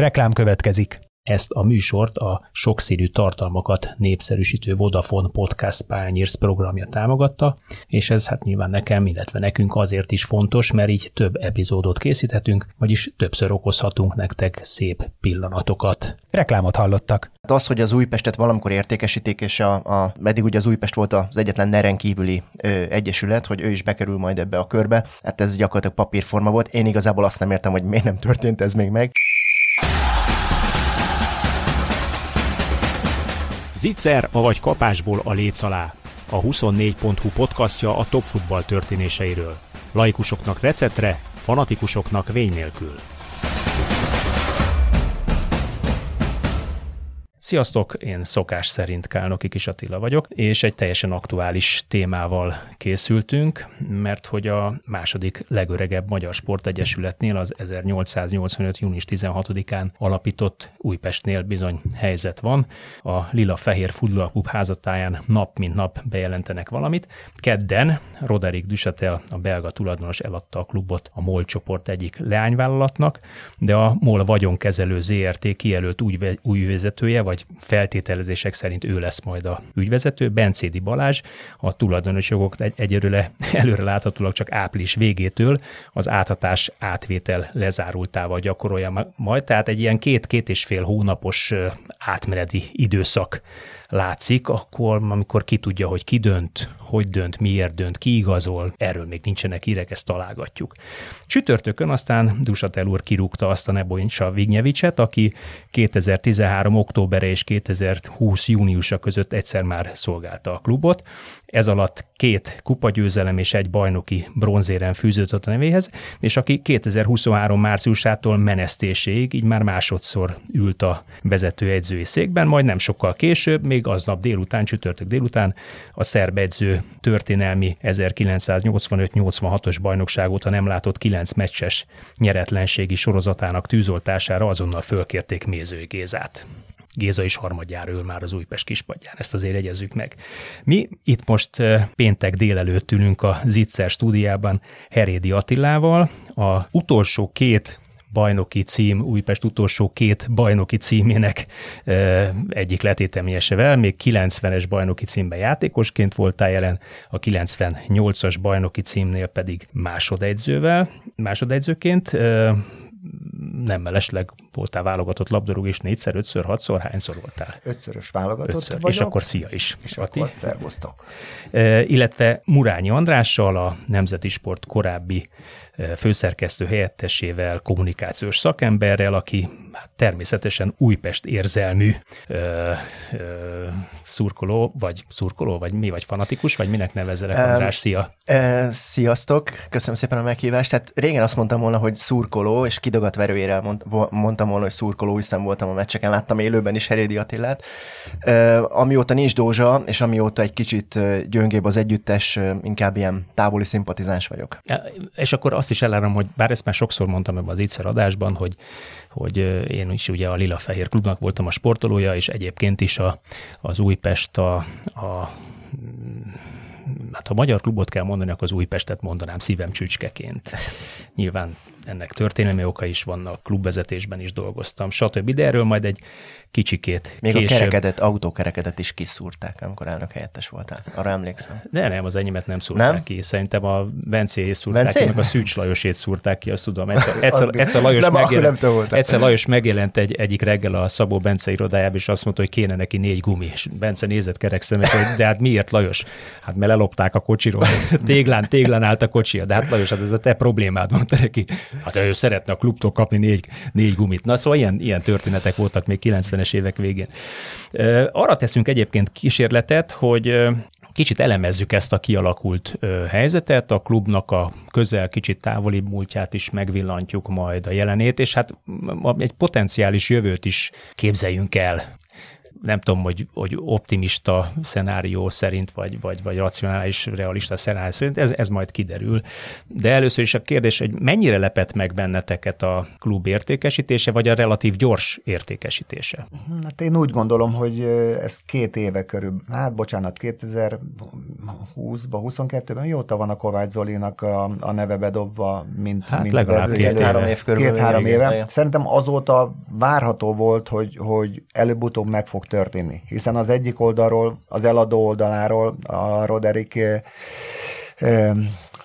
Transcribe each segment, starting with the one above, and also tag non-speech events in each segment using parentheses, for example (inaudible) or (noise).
Reklám következik. Ezt a műsort a sokszínű tartalmakat népszerűsítő Vodafone Podcast Pányérsz programja támogatta, és ez hát nyilván nekem, illetve nekünk azért is fontos, mert így több epizódot készíthetünk, vagyis többször okozhatunk nektek szép pillanatokat. Reklámot hallottak. Hát az, hogy az Újpestet valamikor értékesítik, és a, a, meddig ugye az Újpest volt az egyetlen neren kívüli ö, egyesület, hogy ő is bekerül majd ebbe a körbe, hát ez gyakorlatilag papírforma volt. Én igazából azt nem értem, hogy miért nem történt ez még meg. Zicser, avagy kapásból a léc alá. A 24.hu podcastja a top futball történéseiről. Laikusoknak receptre, fanatikusoknak vény nélkül. Sziasztok, én szokás szerint Kálnoki Kis Attila vagyok, és egy teljesen aktuális témával készültünk, mert hogy a második legöregebb Magyar Sportegyesületnél az 1885. június 16-án alapított Újpestnél bizony helyzet van. A Lila-Fehér Futballklub házatáján nap mint nap bejelentenek valamit. Kedden Roderick Duchatel, a belga tulajdonos eladta a klubot a MOL csoport egyik leányvállalatnak, de a MOL vagyonkezelő ZRT kijelölt új, új vezetője, vagy feltételezések szerint ő lesz majd a ügyvezető, Bencédi Balázs, a tulajdonos jogok egy, egyelőre (laughs) előre láthatólag csak április végétől az áthatás átvétel lezárultával gyakorolja majd, tehát egy ilyen két-két és fél hónapos átmeneti időszak látszik, akkor, amikor ki tudja, hogy ki dönt, hogy dönt, miért dönt, ki igazol, erről még nincsenek hírek, ezt találgatjuk. Csütörtökön aztán Dusatel úr kirúgta azt a Nebojncsa Vignevicset, aki 2013. október és 2020. júniusa között egyszer már szolgálta a klubot. Ez alatt két kupagyőzelem és egy bajnoki bronzéren fűződött a nevéhez, és aki 2023. márciusától menesztéséig, így már másodszor ült a vezető edzői székben, majd nem sokkal később, még aznap délután, csütörtök délután a szerb edző történelmi 1985-86-os bajnokság óta nem látott 9 meccses nyeretlenségi sorozatának tűzoltására azonnal fölkérték Mézői Gézát. Géza is harmadjára ül már az Újpest kispadján, ezt azért egyezzük meg. Mi itt most péntek délelőtt ülünk a Zitzer stúdiában Herédi Attilával, a utolsó két bajnoki cím, Újpest utolsó két bajnoki címének egyik letétemiesevel, még 90-es bajnoki címben játékosként voltál jelen, a 98-as bajnoki címnél pedig másodegyzővel, másodegyzőként nem mellesleg voltál válogatott labdarúg, és négyszer, ötször, hatszor, hányszor voltál? Ötszörös válogatott Ötször. vagyok. És akkor szia is. És Ati. akkor szervusztok. E, illetve Murányi Andrással, a Nemzeti Sport korábbi főszerkesztő helyettesével, kommunikációs szakemberrel, aki hát természetesen Újpest érzelmű ö, ö, szurkoló, vagy szurkoló, vagy mi, vagy fanatikus, vagy minek nevezelek, András, szia! E, sziasztok, köszönöm szépen a meghívást. Tehát régen azt mondtam volna, hogy szurkoló, és kidagat verőjére mond, mondtam volna, hogy szurkoló, hiszen voltam a meccseken, láttam élőben is Herédi Attilát. E, amióta nincs Dózsa, és amióta egy kicsit gyöngébb az együttes, inkább ilyen távoli szimpatizáns vagyok. Ja, és akkor azt is elárom, hogy bár ezt már sokszor mondtam ebben az ígyszer adásban, hogy, hogy én is ugye a Lila Fehér Klubnak voltam a sportolója, és egyébként is a, az Újpest a, a hát ha magyar klubot kell mondani, akkor az Újpestet mondanám szívem csücskeként. (laughs) Nyilván ennek történelmi oka is vannak, klubvezetésben is dolgoztam, stb. De erről majd egy kicsikét Még később. a kerekedet, autókerekedet is kiszúrták, amikor elnök helyettes voltál. Arra emlékszem. De nem, az enyémet nem szúrták nem? ki. Szerintem a Bencéjét szúrták Bencé? ki, meg a Szűcs Lajosét szúrták ki, azt tudom. Egyszer, (laughs) egyszer, egyszer, Lajos, nem, megjelent, nem egyszer Lajos megjelent egy, egyik reggel a Szabó Bence irodájában, és azt mondta, hogy kéne neki négy gumi. És Bence nézett kerekszemet, hogy de hát miért Lajos? Hát mert lelopták a kocsiról. Téglán, téglán állt a kocsia. De hát Lajos, hát ez a te problémád, mondta neki. Hát ő szeretne a klubtól kapni négy, négy gumit. Na szóval ilyen, ilyen történetek voltak még 90-es évek végén. Arra teszünk egyébként kísérletet, hogy kicsit elemezzük ezt a kialakult helyzetet, a klubnak a közel kicsit távolibb múltját is megvillantjuk majd a jelenét, és hát egy potenciális jövőt is képzeljünk el nem tudom, hogy, hogy optimista szenárió szerint, vagy, vagy, vagy racionális, realista szenárió szerint, ez, ez majd kiderül. De először is a kérdés, hogy mennyire lepett meg benneteket a klub értékesítése, vagy a relatív gyors értékesítése? Hát én úgy gondolom, hogy ez két éve körül, hát bocsánat, 2020-ban, 22-ben mióta van a Kovács Zolinak a, a neve bedobva, mint, hát mint legalább két-három év körül. Két-három éve. Szerintem azóta várható volt, hogy, hogy előbb-utóbb meg fog történni, hiszen az egyik oldalról, az eladó oldaláról a Roderick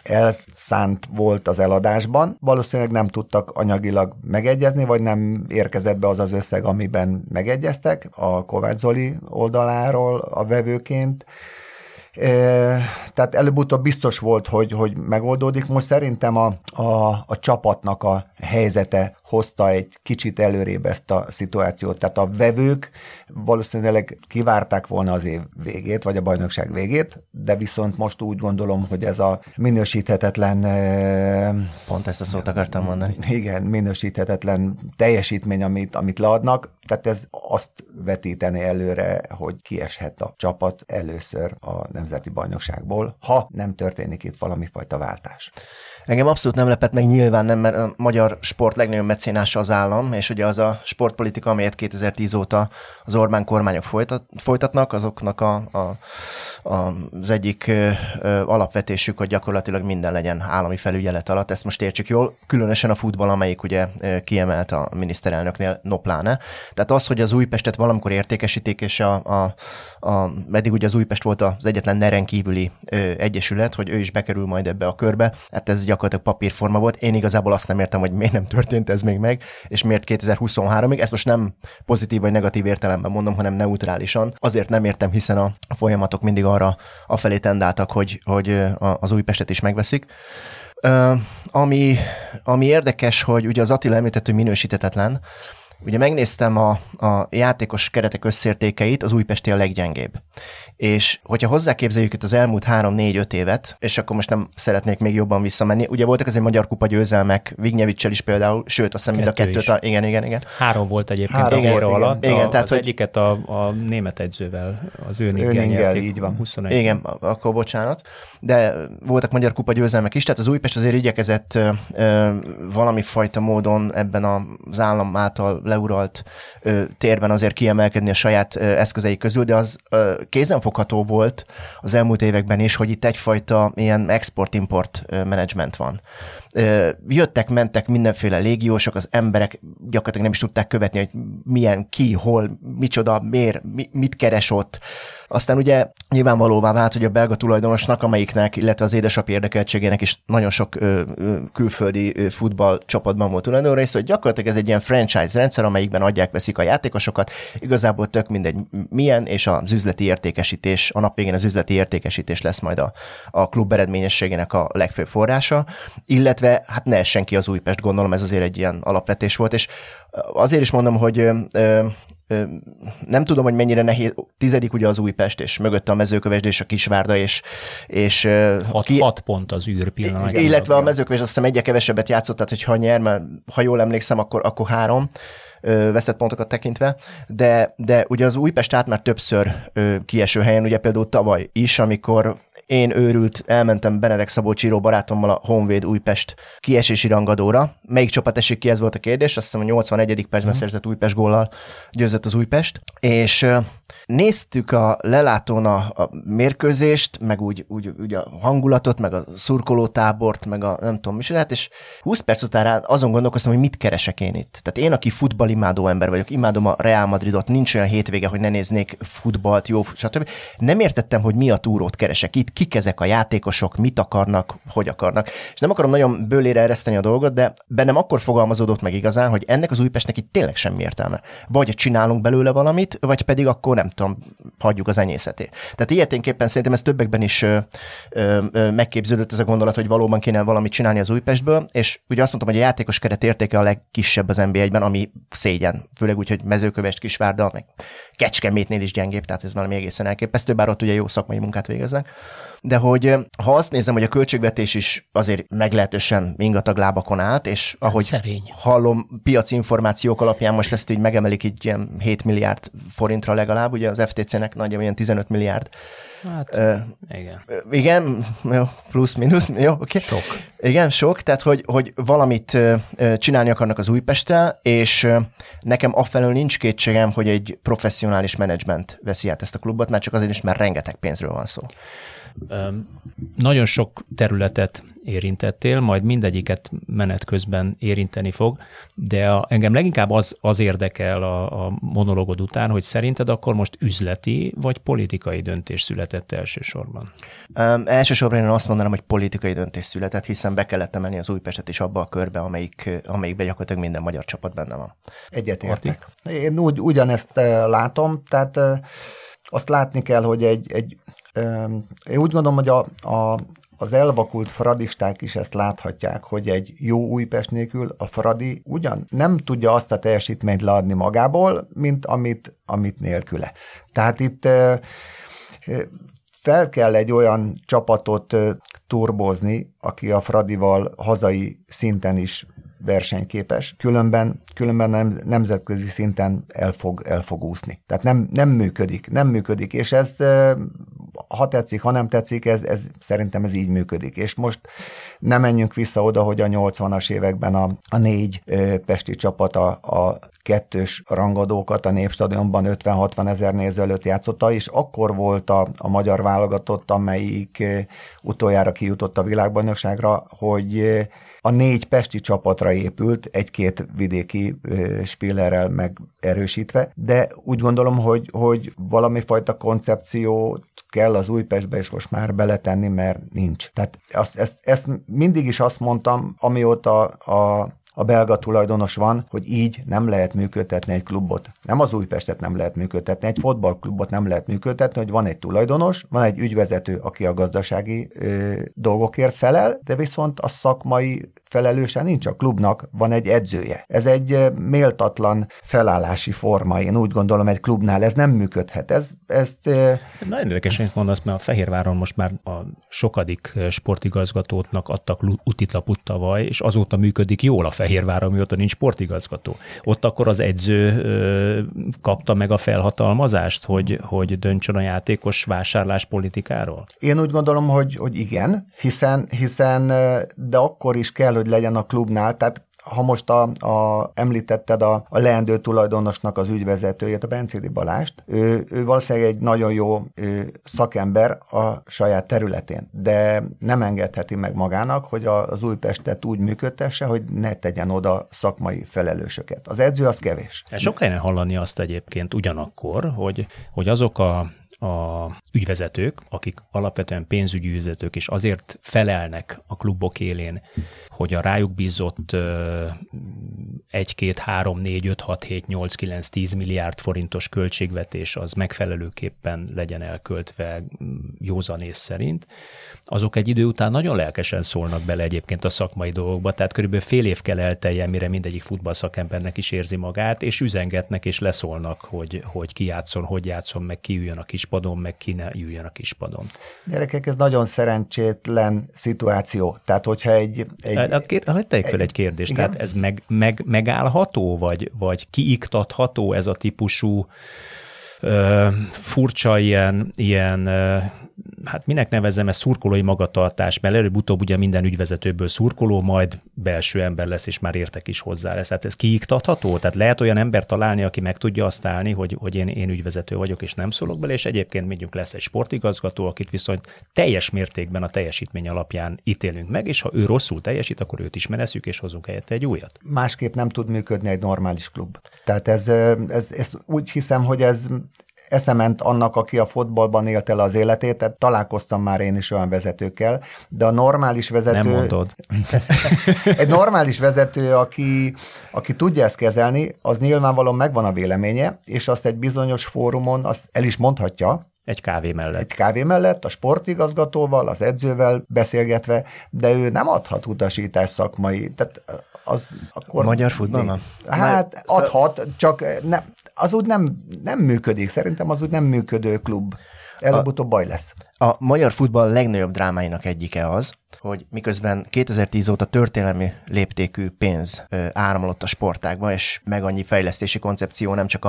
elszánt volt az eladásban. Valószínűleg nem tudtak anyagilag megegyezni, vagy nem érkezett be az az összeg, amiben megegyeztek a Kovács Zoli oldaláról a vevőként tehát előbb-utóbb biztos volt, hogy, hogy megoldódik. Most szerintem a, a, a csapatnak a helyzete hozta egy kicsit előrébb ezt a szituációt. Tehát a vevők valószínűleg kivárták volna az év végét, vagy a bajnokság végét, de viszont most úgy gondolom, hogy ez a minősíthetetlen... Pont ezt a szót akartam mondani. Igen, minősíthetetlen teljesítmény, amit, amit leadnak, tehát ez azt vetíteni előre, hogy kieshet a csapat először a nemzeti bajnokságból, ha nem történik itt valami fajta váltás. Engem abszolút nem lepett meg nyilván nem, mert a magyar sport legnagyobb mecénása az állam, és ugye az a sportpolitika, amelyet 2010 óta az Orbán kormányok folytat, folytatnak, azoknak a, a, a, az egyik ö, alapvetésük, hogy gyakorlatilag minden legyen állami felügyelet alatt. Ezt most értsük jól, különösen a futball, amelyik ugye kiemelt a miniszterelnöknél nopláne. Tehát az, hogy az Újpestet valamikor értékesíték, és a, a, a, eddig ugye az Újpest volt az egyetlen neren kívüli ö, egyesület, hogy ő is bekerül majd ebbe a körbe, hát ez gyakorlatilag papírforma volt. Én igazából azt nem értem, hogy miért nem történt ez még meg, és miért 2023-ig. Ezt most nem pozitív vagy negatív értelemben mondom, hanem neutrálisan. Azért nem értem, hiszen a folyamatok mindig arra afelé tendáltak, hogy, hogy az Újpestet is megveszik. Uh, ami, ami érdekes, hogy ugye az Attila említett, hogy minősítetetlen, Ugye megnéztem a, a játékos keretek összértékeit, az Újpesti a leggyengébb. És hogyha hozzáképzeljük itt az elmúlt 3-4-5 évet, és akkor most nem szeretnék még jobban visszamenni, ugye voltak azért magyar kupa győzelmek, Vignyevicsel is például, sőt, azt hiszem mind a kettőt, a, igen, igen, igen. Három volt egyébként Három az éra alatt, igen, a, tehát, az hogy... egyiket a, a német egyzővel, az ő Ningel, így van. 21. Igen, akkor bocsánat. De voltak magyar kupa győzelmek is, tehát az Újpest azért igyekezett valami fajta módon ebben az állam által leuralt ö, térben azért kiemelkedni a saját ö, eszközei közül, de az ö, kézenfogható volt az elmúlt években is, hogy itt egyfajta ilyen export-import menedzsment van. Jöttek, mentek mindenféle légiósok, az emberek gyakorlatilag nem is tudták követni, hogy milyen, ki, hol, micsoda, miért, mi, mit keres ott. Aztán ugye nyilvánvalóvá vált, hogy a belga tulajdonosnak, amelyiknek, illetve az édesapja érdekeltségének is nagyon sok ö, ö, külföldi ö, futball csapatban volt hogy gyakorlatilag ez egy ilyen franchise rendszer, amelyikben adják, veszik a játékosokat, igazából tök mindegy milyen, és az üzleti értékesítés, a nap végén az üzleti értékesítés lesz majd a, a klub eredményességének a legfőbb forrása, illetve hát ne senki az Újpest, gondolom ez azért egy ilyen alapvetés volt, és azért is mondom, hogy ö, nem tudom, hogy mennyire nehéz, tizedik ugye az Újpest, és mögötte a mezőkövesd és a Kisvárda, és... és hat, ki, hat pont az űr pillanat. Illetve a mezőkövesd azt hiszem egyre kevesebbet játszott, tehát hogyha nyer, mert ha jól emlékszem, akkor, akkor három veszett pontokat tekintve, de, de ugye az Újpest át már többször kieső helyen, ugye például tavaly is, amikor én őrült, elmentem Benedek Szabó Csíró barátommal a Honvéd Újpest kiesési rangadóra. Melyik csapat esik ki, ez volt a kérdés. Azt hiszem a 81. percben uh-huh. szerzett Újpest góllal győzött az Újpest. És néztük a lelátón a, a mérkőzést, meg úgy, úgy, úgy a hangulatot, meg a szurkolótábort, meg a nem tudom, lehet, és 20 perc után azon gondolkoztam, hogy mit keresek én itt. Tehát én, aki futballimádó ember vagyok, imádom a Real Madridot, nincs olyan hétvége, hogy ne néznék futballt, jó, stb. Nem értettem, hogy mi a túrót keresek itt, kik ezek a játékosok, mit akarnak, hogy akarnak. És nem akarom nagyon bőlére ereszteni a dolgot, de bennem akkor fogalmazódott meg igazán, hogy ennek az Újpestnek itt tényleg semmi értelme. Vagy csinálunk belőle valamit, vagy pedig akkor nem tudom, hagyjuk az enyészetét. Tehát ilyeténképpen szerintem ez többekben is ö, ö, megképződött ez a gondolat, hogy valóban kéne valamit csinálni az Újpestből, és ugye azt mondtam, hogy a játékos keret értéke a legkisebb az NBA-ben, ami szégyen, főleg úgy, hogy mezőkövest, kisvárda, meg kecskemétnél is gyengébb, tehát ez valami egészen elképesztő, bár ott ugye jó szakmai munkát végeznek. de hogy ha azt nézem, hogy a költségvetés is azért meglehetősen ingatag lábakon át, és ahogy Szerény. hallom piaci információk alapján most ezt így megemelik így ilyen 7 milliárd forintra legalább, ugye az FTC-nek nagyjából ilyen 15 milliárd. Hát, Ö, igen. igen, jó, plusz, mínusz, jó, oké. Okay. Sok. Igen, sok, tehát hogy, hogy valamit csinálni akarnak az Újpesttel, és nekem afelől nincs kétségem, hogy egy professzionális menedzsment veszi át ezt a klubot, már csak azért is, mert rengeteg pénzről van szó. Nagyon sok területet érintettél, majd mindegyiket menet közben érinteni fog, de a, engem leginkább az, az érdekel a, a monologod után, hogy szerinted akkor most üzleti vagy politikai döntés született elsősorban? Um, elsősorban én azt mondanám, hogy politikai döntés született, hiszen be kellett emelni az Újpestet is abba a körbe, amelyik, amelyikben gyakorlatilag minden magyar csapat benne van. Egyetértek. Én úgy, ugyanezt látom, tehát eh, azt látni kell, hogy egy, egy én úgy gondolom, hogy a, a, az elvakult fradisták is ezt láthatják, hogy egy jó Újpest nélkül a Fradi ugyan nem tudja azt a teljesítményt leadni magából, mint amit, amit nélküle. Tehát itt fel kell egy olyan csapatot turbozni, aki a Fradival hazai szinten is versenyképes, különben, különben nem, nemzetközi szinten el fog, el fog úszni. Tehát nem, nem működik, nem működik, és ez ha tetszik, ha nem tetszik, ez, ez szerintem ez így működik. És most nem menjünk vissza oda, hogy a 80-as években a, a négy ö, pesti csapat a, kettős rangadókat a Népstadionban 50-60 ezer néző előtt játszotta, és akkor volt a, a magyar válogatott, amelyik ö, utoljára kijutott a világbajnokságra, hogy a négy pesti csapatra épült, egy-két vidéki spillerrel megerősítve, de úgy gondolom, hogy, hogy valami fajta koncepciót kell az Újpestbe is most már beletenni, mert nincs. Tehát azt, ezt, ezt mindig is azt mondtam, amióta a a belga tulajdonos van, hogy így nem lehet működtetni egy klubot. Nem az Újpestet nem lehet működtetni, egy fotballklubot nem lehet működtetni, hogy van egy tulajdonos, van egy ügyvezető, aki a gazdasági ö, dolgokért felel, de viszont a szakmai felelőse nincs a klubnak, van egy edzője. Ez egy méltatlan felállási forma, én úgy gondolom egy klubnál, ez nem működhet. Ez, ezt, Nagyon érdekes, hogy mondasz, mert a Fehérváron most már a sokadik sportigazgatótnak adtak utitlaput tavaly, és azóta működik jól a Fehérváron, mióta nincs sportigazgató. Ott akkor az edző kapta meg a felhatalmazást, hogy, hogy döntsön a játékos vásárlás politikáról? Én úgy gondolom, hogy, hogy igen, hiszen, hiszen de akkor is kell, hogy legyen a klubnál, tehát ha most a, a, említetted a, a leendő tulajdonosnak az ügyvezetőjét, a Bencédi Balást, ő, ő valószínűleg egy nagyon jó ő, szakember a saját területén, de nem engedheti meg magának, hogy az Újpestet úgy működtesse, hogy ne tegyen oda szakmai felelősöket. Az edző az kevés. Sok kellene hallani azt egyébként ugyanakkor, hogy, hogy azok a a ügyvezetők, akik alapvetően pénzügyi ügyvezetők, és azért felelnek a klubok élén, hogy a rájuk bízott 1, 2, 3, 4, 5, 6, 7, 8, 9, 10 milliárd forintos költségvetés az megfelelőképpen legyen elköltve józanész szerint, azok egy idő után nagyon lelkesen szólnak bele egyébként a szakmai dolgokba, tehát körülbelül fél év kell elteljen, mire mindegyik futballszakembernek is érzi magát, és üzengetnek és leszólnak, hogy, hogy ki játszon, hogy játszon, meg ki üljön a kispadon, meg ki ne üljön a kispadon. Gyerekek, ez nagyon szerencsétlen szituáció. Tehát, hogyha egy... egy a kér, hogy tegyük fel egy kérdést, igen? tehát ez meg, meg, megállható, vagy, vagy kiiktatható ez a típusú ö, furcsa ilyen, ilyen hát minek nevezem ezt szurkolói magatartás, mert előbb-utóbb ugye minden ügyvezetőből szurkoló, majd belső ember lesz, és már értek is hozzá lesz. Tehát ez kiiktatható? Tehát lehet olyan ember találni, aki meg tudja azt állni, hogy, hogy én, én ügyvezető vagyok, és nem szólok bele, és egyébként mondjuk lesz egy sportigazgató, akit viszont teljes mértékben a teljesítmény alapján ítélünk meg, és ha ő rosszul teljesít, akkor őt is meneszük, és hozunk helyette egy újat. Másképp nem tud működni egy normális klub. Tehát ez, ez, ez úgy hiszem, hogy ez eszement annak, aki a fotballban élte el az életét, tehát találkoztam már én is olyan vezetőkkel, de a normális vezető... Nem mondod. (laughs) egy normális vezető, aki, aki tudja ezt kezelni, az nyilvánvalóan megvan a véleménye, és azt egy bizonyos fórumon azt el is mondhatja, egy kávé mellett. Egy kávé mellett, a sportigazgatóval, az edzővel beszélgetve, de ő nem adhat utasítás szakmai. Tehát az akkor... Magyar futballban? Hát adhat, csak nem, az úgy nem, nem működik. Szerintem az úgy nem működő klub. Előbb-utóbb baj lesz. A magyar futball legnagyobb drámáinak egyike az, hogy miközben 2010 óta történelmi léptékű pénz áramlott a sportákba, és meg annyi fejlesztési koncepció nem csak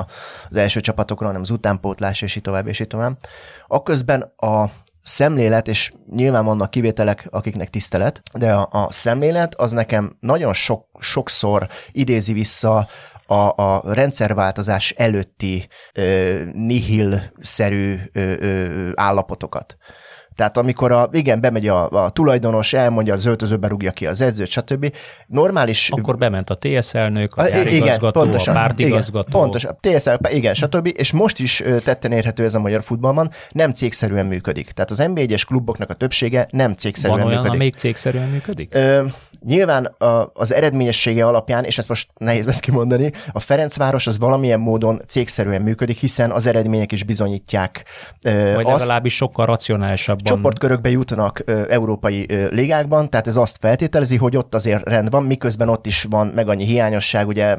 az első csapatokra, hanem az utánpótlás, és így tovább, és így tovább. Akközben a szemlélet, és nyilván vannak kivételek, akiknek tisztelet, de a, a szemlélet az nekem nagyon sok, sokszor idézi vissza a, a rendszerváltozás előtti nihil-szerű állapotokat. Tehát amikor a, igen, bemegy a, a tulajdonos, elmondja, az öltözőbe rúgja ki az edzőt, stb. Normális... Akkor bement a TSZ elnök, a, a igen, pontosan, a pártigazgató. Igen, pontos, a TSZ elnök, igen, stb. És most is tetten érhető ez a magyar futballban, nem cégszerűen működik. Tehát az NB1-es kluboknak a többsége nem cégszerűen Van olyan, működik. amelyik cégszerűen működik? Ö, Nyilván a, az eredményessége alapján, és ezt most nehéz lesz kimondani, a Ferencváros az valamilyen módon cégszerűen működik, hiszen az eredmények is bizonyítják Vagy azt, legalábbis sokkal racionálisabban. Csoportkörökbe jutnak ö, európai ö, ligákban, tehát ez azt feltételezi, hogy ott azért rend van, miközben ott is van meg annyi hiányosság, ugye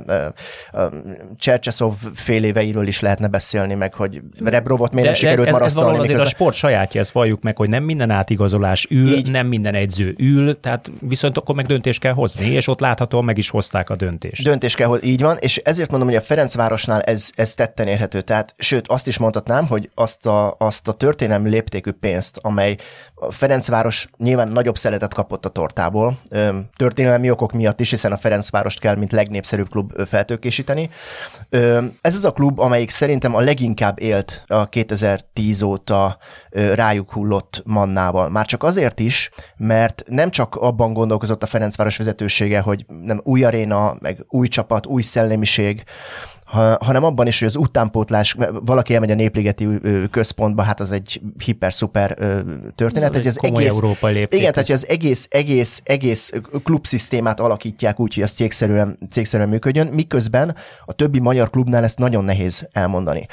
Csercseszov fél éveiről is lehetne beszélni, meg hogy Rebrovot miért nem sikerült ez, ez. Ez azért a sport sajátja, ezt valljuk meg, hogy nem minden átigazolás ül, Így. nem minden edző ül, tehát viszont akkor meg döntést kell hozni, és ott láthatóan meg is hozták a döntést. Döntés kell, hogy így van, és ezért mondom, hogy a Ferencvárosnál ez, ez tetten érhető. Tehát, sőt, azt is mondhatnám, hogy azt a, azt a történelmi léptékű pénzt, amely a Ferencváros nyilván nagyobb szeletet kapott a tortából, történelmi okok miatt is, hiszen a Ferencvárost kell, mint legnépszerűbb klub feltőkésíteni. Ez az a klub, amelyik szerintem a leginkább élt a 2010 óta rájuk hullott mannával. Már csak azért is, mert nem csak abban gondolkozott a Ferencváros vezetősége, hogy nem új aréna, meg új csapat, új szellemiség, ha, hanem abban is, hogy az utánpótlás, valaki elmegy a Népligeti központba, hát az egy hiper-szuper történet. hogy az egész, Európa Igen, tehát hogy az egész, egész, egész klubszisztémát alakítják úgy, hogy az cégszerűen, cégszerűen működjön, miközben a többi magyar klubnál ezt nagyon nehéz elmondani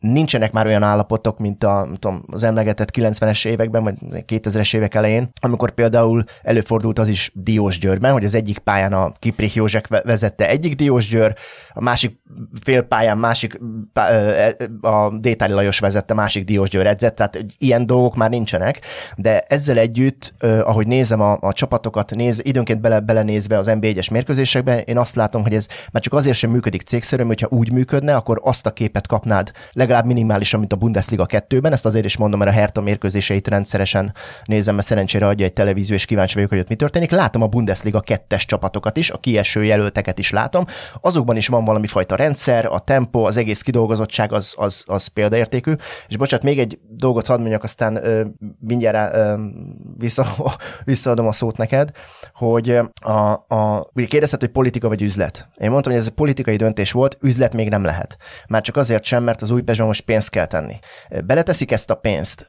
nincsenek már olyan állapotok, mint a, tudom, az emlegetett 90-es években, vagy 2000-es évek elején, amikor például előfordult az is Diós Győrben, hogy az egyik pályán a Kiprich József vezette egyik Diós Győr, a másik fél pályán másik e, a Détári Lajos vezette, másik Diós Győr edzett, tehát ilyen dolgok már nincsenek, de ezzel együtt, ahogy nézem a, a csapatokat, néz, időnként bele, belenézve az NB1-es mérkőzésekben, én azt látom, hogy ez már csak azért sem működik cégszerűen, hogyha úgy működne, akkor azt a képet kapnád legalább minimálisan, mint a Bundesliga 2-ben. Ezt azért is mondom, mert a Hertha mérkőzéseit rendszeresen nézem, mert szerencsére adja egy televízió, és kíváncsi vagyok, hogy ott mi történik. Látom a Bundesliga 2-es csapatokat is, a kieső jelölteket is látom. Azokban is van valami fajta rendszer, a tempo, az egész kidolgozottság az, az, az példaértékű. És bocsánat, még egy dolgot hadd mondjak, aztán ö, mindjárt ö, vissza, (laughs) visszaadom a szót neked, hogy a, a, ugye kérdezted, hogy politika vagy üzlet. Én mondtam, hogy ez egy politikai döntés volt, üzlet még nem lehet. Már csak azért sem, mert az Újpestben most pénzt kell tenni. Beleteszik ezt a pénzt,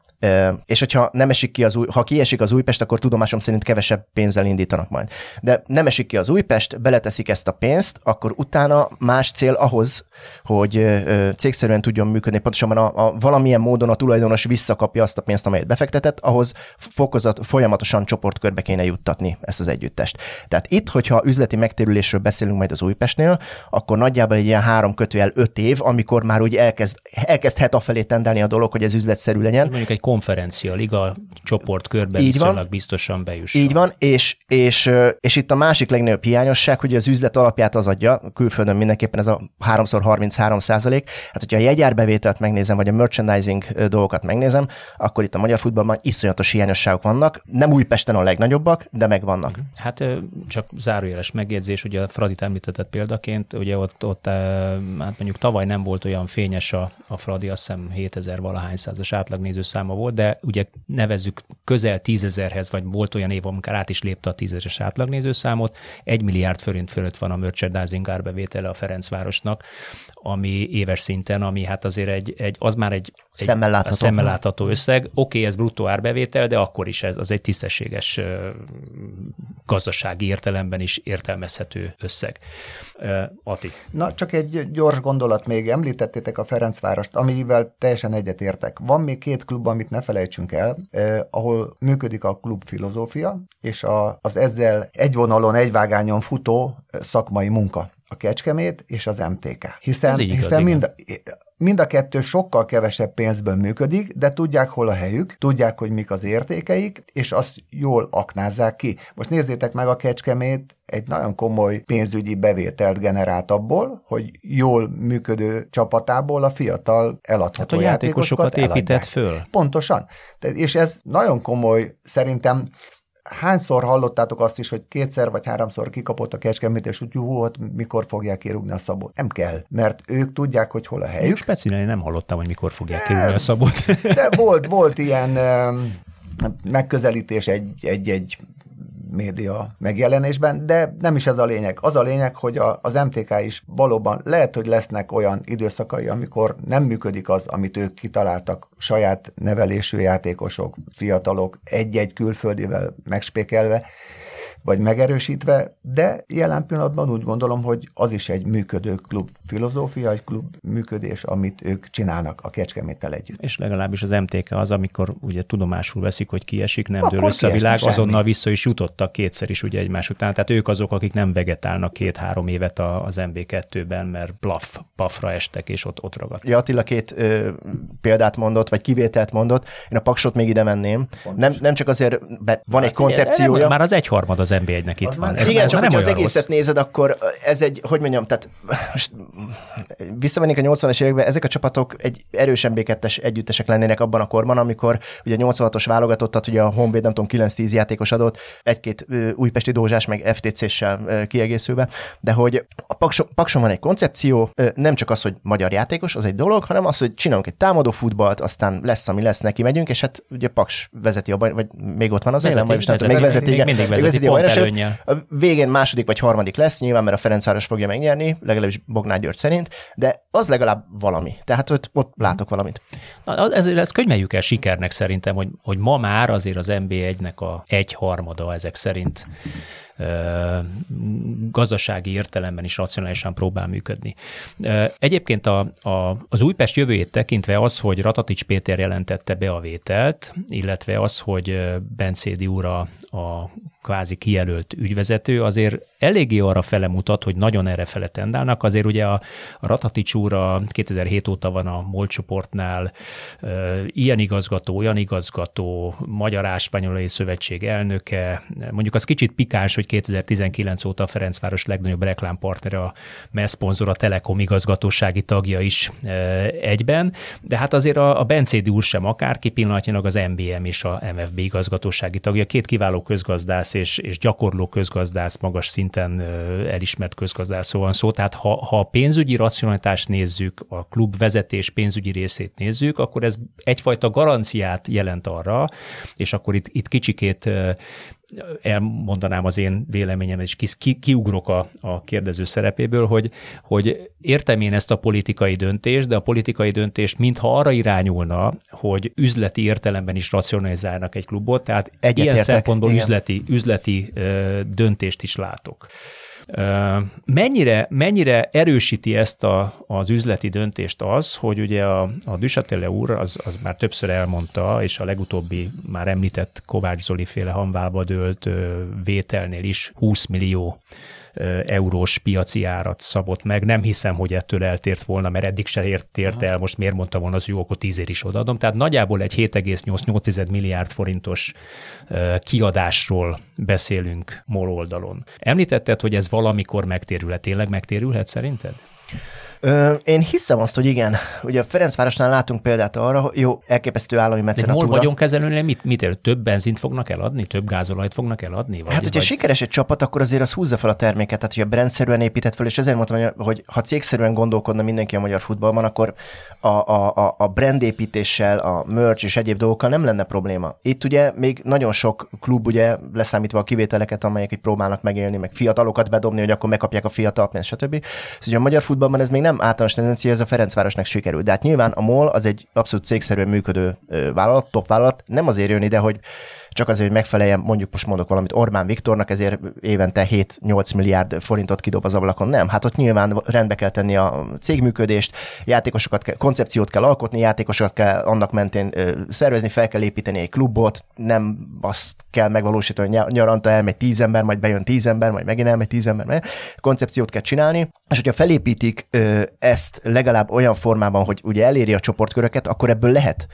és hogyha nem esik ki az új, ha kiesik az Újpest, akkor tudomásom szerint kevesebb pénzzel indítanak majd. De nem esik ki az Újpest, beleteszik ezt a pénzt, akkor utána más cél ahhoz, hogy cégszerűen tudjon működni, pontosan a, a valamilyen módon a tulajdonos visszakapja azt a pénzt, amelyet befektetett, ahhoz fokozat, folyamatosan csoportkörbe kéne juttatni ezt az együttest. Tehát itt, hogyha üzleti megtérülésről beszélünk majd az Újpestnél, akkor nagyjából egy ilyen három kötőjel öt év, amikor már úgy elkezd, elkezdhet afelé tendelni a dolog, hogy ez üzletszerű legyen. Mondjuk egy konferencia, liga csoportkörbe Így viszonylag van. biztosan bejusson. Így van, és, és, és itt a másik legnagyobb hiányosság, hogy az üzlet alapját az adja, külföldön mindenképpen ez a 3x33 százalék. Hát, hogyha a jegyárbevételt megnézem, vagy a merchandising dolgokat megnézem, akkor itt a magyar futballban iszonyatos hiányosságok vannak. Nem Újpesten a legnagyobbak, de megvannak. Mhm. Hát csak zárójeles megjegyzés, ugye Fradit említetett példaként, ugye ott, ott hát mondjuk tavaly nem volt olyan fényes a, a Fradi, azt hiszem 7000 valahány százas átlagnéző száma volt, de ugye nevezzük közel tízezerhez, vagy volt olyan év, amikor át is lépte a tízezeres átlagnéző számot, egy milliárd forint fölött van a merchandising árbevétele a Ferencvárosnak, ami éves szinten, ami hát azért egy, egy az már egy, egy szemmel látható, szemmel látható összeg. Oké, okay, ez bruttó árbevétel, de akkor is ez az egy tisztességes gazdasági értelemben is értelmezhető összeg. Ati. Na, csak egy gyors gondolat még. Említettétek a Ferencvárost, amivel teljesen egyetértek. Van még két klub, amit ne felejtsünk el, eh, ahol működik a klub filozófia, és a, az ezzel egy vonalon, egy vágányon futó szakmai munka a Kecskemét és az MTK. Hiszen, igaz, hiszen mind, mind a kettő sokkal kevesebb pénzből működik, de tudják, hol a helyük, tudják, hogy mik az értékeik, és azt jól aknázzák ki. Most nézzétek meg a Kecskemét, egy nagyon komoly pénzügyi bevételt generált abból, hogy jól működő csapatából a fiatal eladható hát a játékosokat, játékosokat épített föl. Pontosan. És ez nagyon komoly, szerintem hányszor hallottátok azt is, hogy kétszer vagy háromszor kikapott a kecskemét, és úgy jó, hát mikor fogják kirúgni a szabot? Nem kell, mert ők tudják, hogy hol a helyük. Speciálni nem hallottam, hogy mikor fogják kirúgni a szabot. De volt, volt ilyen megközelítés egy-egy média megjelenésben, de nem is ez a lényeg. Az a lényeg, hogy a, az MTK is valóban lehet, hogy lesznek olyan időszakai, amikor nem működik az, amit ők kitaláltak, saját nevelésű játékosok, fiatalok, egy-egy külföldivel megspékelve, vagy megerősítve, de jelen pillanatban úgy gondolom, hogy az is egy működő klub filozófia, egy klub működés, amit ők csinálnak a Kecskeméttel együtt. És legalábbis az MTK az, amikor ugye tudomásul veszik, hogy kiesik, nem dől össze a világ, semmi. azonnal vissza is jutottak kétszer is ugye egymás után. Tehát ők azok, akik nem vegetálnak két-három évet az MB2-ben, mert bluff, pafra estek, és ott, ott ragadt. Ja, Attila két ö, példát mondott, vagy kivételt mondott. Én a Paksot még ide menném. Nem, nem csak azért, be, van hát, egy koncepciója. Már az egyharmad az az NB1-nek itt van. Ez igen, csak hogyha az egészet rossz. nézed, akkor ez egy, hogy mondjam, tehát most visszamennénk a 80-as évekbe, ezek a csapatok egy erős NB2-es együttesek lennének abban a korban, amikor ugye 86-os válogatottat, ugye a Honvéd nem tudom 9-10 játékos adott, egy-két újpesti dózsás, meg FTC-ssel kiegészülve, de hogy a Pakson, Pakson van egy koncepció, nem csak az, hogy magyar játékos, az egy dolog, hanem az, hogy csinálunk egy támadó futballt, aztán lesz, ami lesz, neki megyünk, és hát ugye Paks vezeti a baj, vagy még ott van az élen, vagy most nem tudom, még vezeti, még mindig vezeti, vezeti pont előnyel. A végén második vagy harmadik lesz, nyilván, mert a Ferencváros fogja megnyerni, legalábbis Bognár György szerint, de az legalább valami. Tehát ott, ott látok valamit. Na, ezért ezt könyveljük el sikernek szerintem, hogy, hogy ma már azért az NB1-nek a egy harmada ezek szerint gazdasági értelemben is racionálisan próbál működni. Egyébként a, a, az Újpest jövőjét tekintve az, hogy Ratatics Péter jelentette be a vételt, illetve az, hogy Bencédi úr a, a kvázi kijelölt ügyvezető, azért eléggé arra fele mutat, hogy nagyon erre fele tendálnak. Azért ugye a, a Ratatics úr a 2007 óta van a MOL csoportnál, ilyen igazgató, olyan igazgató, Magyar Ásványolai Szövetség elnöke. Mondjuk az kicsit pikáns, hogy 2019 óta a Ferencváros legnagyobb reklámpartnere, a messzponzor, a Telekom igazgatósági tagja is egyben, de hát azért a, a Bencédi úr sem akárki, pillanatnyilag az MBM és a MFB igazgatósági tagja, két kiváló közgazdász és, és gyakorló közgazdász, magas szinten elismert közgazdász van szó, tehát ha, ha a pénzügyi racionalitást nézzük, a klub vezetés pénzügyi részét nézzük, akkor ez egyfajta garanciát jelent arra, és akkor itt, itt kicsikét elmondanám az én véleményem, és ki, ki, kiugrok a, a kérdező szerepéből, hogy, hogy értem én ezt a politikai döntést, de a politikai döntést mintha arra irányulna, hogy üzleti értelemben is racionalizálnak egy klubot, tehát Egyet ilyen értek, szempontból igen. üzleti, üzleti ö, döntést is látok. Mennyire, mennyire erősíti ezt a, az üzleti döntést az, hogy ugye a, a Düsatele úr, az, az már többször elmondta, és a legutóbbi már említett Kovács Zoli féle hanvába dőlt vételnél is 20 millió eurós piaci árat szabott meg. Nem hiszem, hogy ettől eltért volna, mert eddig se ért, ért el, most miért mondta volna az jó, akkor tízér is odaadom. Tehát nagyjából egy 7,8 milliárd forintos kiadásról beszélünk MOL oldalon. Említetted, hogy ez valamikor megtérülhet. Tényleg megtérülhet szerinted? Ö, én hiszem azt, hogy igen. Ugye a Ferencvárosnál látunk példát arra, hogy jó, elképesztő állami mecenatúra. De MOL vagyonkezelőnél mit, mit él? Több benzint fognak eladni? Több gázolajt fognak eladni? Vagy, hát, hogyha vagy... sikeres egy csapat, akkor azért az húzza fel a terméket. Tehát, hogyha brandszerűen épített fel, és ezért mondtam, hogy ha cégszerűen gondolkodna mindenki a magyar futballban, akkor a, a, a, a brandépítéssel, a merch és egyéb dolgokkal nem lenne probléma. Itt ugye még nagyon sok klub, ugye leszámítva a kivételeket, amelyek itt próbálnak megélni, meg fiatalokat bedobni, hogy akkor megkapják a fiatal pénzt, stb. Szóval a magyar futballban ez még nem nem általános tendencia, ez a Ferencvárosnak sikerült. De hát nyilván a MOL az egy abszolút cégszerűen működő vállalat, top vállalat, nem azért jön ide, hogy csak azért, hogy megfeleljen, mondjuk most mondok valamit Orbán Viktornak, ezért évente 7-8 milliárd forintot kidob az ablakon. Nem, hát ott nyilván rendbe kell tenni a cégműködést, játékosokat kell, koncepciót kell alkotni, játékosokat kell annak mentén szervezni, fel kell építeni egy klubot, nem azt kell megvalósítani, hogy nyaranta elmegy 10 ember, majd bejön 10 ember, majd megint elmegy 10 ember, mert koncepciót kell csinálni, és hogyha felépítik ezt legalább olyan formában, hogy ugye eléri a csoportköröket, akkor ebből lehet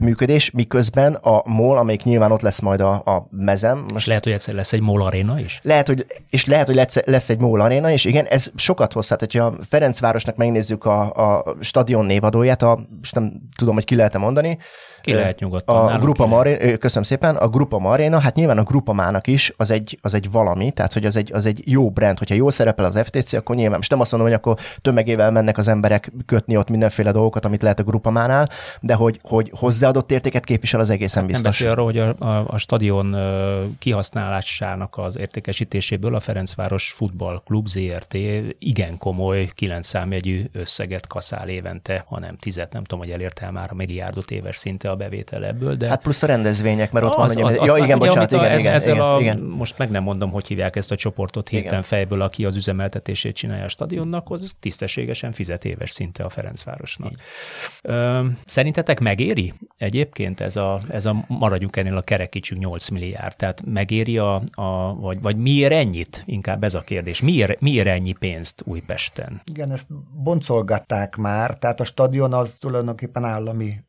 működés, miközben a MOL, amelyik nyilván ott lesz majd a, a mezem. Most lehet, hogy egyszer lesz egy MOL aréna is? Lehet, hogy, és lehet, hogy lesz, lesz egy MOL aréna, és igen, ez sokat hoz. Hát, hogyha Ferencvárosnak megnézzük a, a stadion névadóját, a, most nem tudom, hogy ki lehet mondani, ki lehet nyugodtan. A Grupa Marina, köszönöm szépen, a Grupa Marina, hát nyilván a Grupa Mának is az egy, az egy valami, tehát hogy az egy, az egy jó brand, hogyha jól szerepel az FTC, akkor nyilván, most nem azt mondom, hogy akkor tömegével mennek az emberek kötni ott mindenféle dolgokat, amit lehet a Grupa Mánál, de hogy, hogy hozzáadott értéket képvisel az egészen biztos. Nem beszél arról, hogy a, a, a stadion kihasználásának az értékesítéséből a Ferencváros Futball Klub ZRT igen komoly, kilenc számjegyű összeget kaszál évente, hanem tizet, nem tudom, hogy elérte el már a milliárdot éves szinte a bevétel ebből. De hát plusz a rendezvények, mert ott az, van. Az, az, ja, igen, ugye, bocsánat, igen, a, igen, ezzel igen, a, igen. Most meg nem mondom, hogy hívják ezt a csoportot héten fejből, aki az üzemeltetését csinálja a stadionnak, az tisztességesen fizet éves szinte a Ferencvárosnak. Ö, szerintetek megéri egyébként ez a, ez a maradjunk ennél a kerekítsünk 8 milliárd, tehát megéri a, a vagy, vagy miért ennyit? Inkább ez a kérdés. Miért, miért ennyi pénzt Újpesten? Igen, ezt boncolgatták már, tehát a stadion az tulajdonképpen állami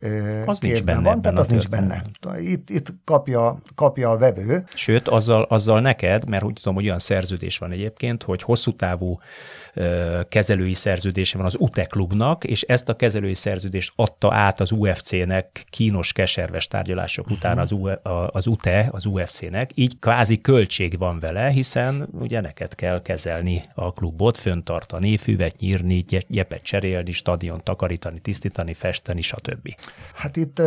az nincs benne van, tehát az nincs benne. Itt, itt kapja, kapja a vevő. Sőt, azzal, azzal neked, mert úgy tudom, hogy olyan szerződés van egyébként, hogy hosszú távú kezelői szerződése van az UTE klubnak, és ezt a kezelői szerződést adta át az UFC-nek kínos, keserves tárgyalások uh-huh. után az, U, az UTE, az UFC-nek, így kvázi költség van vele, hiszen ugye neked kell kezelni a klubot, föntartani, füvet nyírni, gyepet cserélni, stadion takarítani, tisztítani, festeni, stb. Hát itt,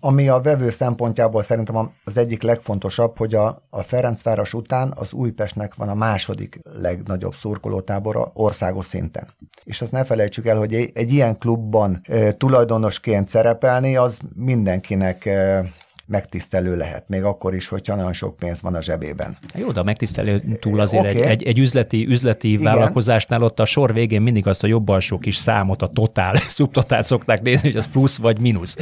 ami a vevő szempontjából szerintem az egyik legfontosabb, hogy a, a Ferencváros után az Újpestnek van a második legnagyobb szurkolótábora országos szinten. És azt ne felejtsük el, hogy egy ilyen klubban e, tulajdonosként szerepelni, az mindenkinek e, megtisztelő lehet, még akkor is, hogyha nagyon sok pénz van a zsebében. Jó, de a megtisztelő túl azért okay. egy, egy, egy üzleti, üzleti Igen. vállalkozásnál ott a sor végén mindig azt a jobb alsó kis számot, a totál, (laughs) szubtotál szokták nézni, hogy az plusz vagy mínusz.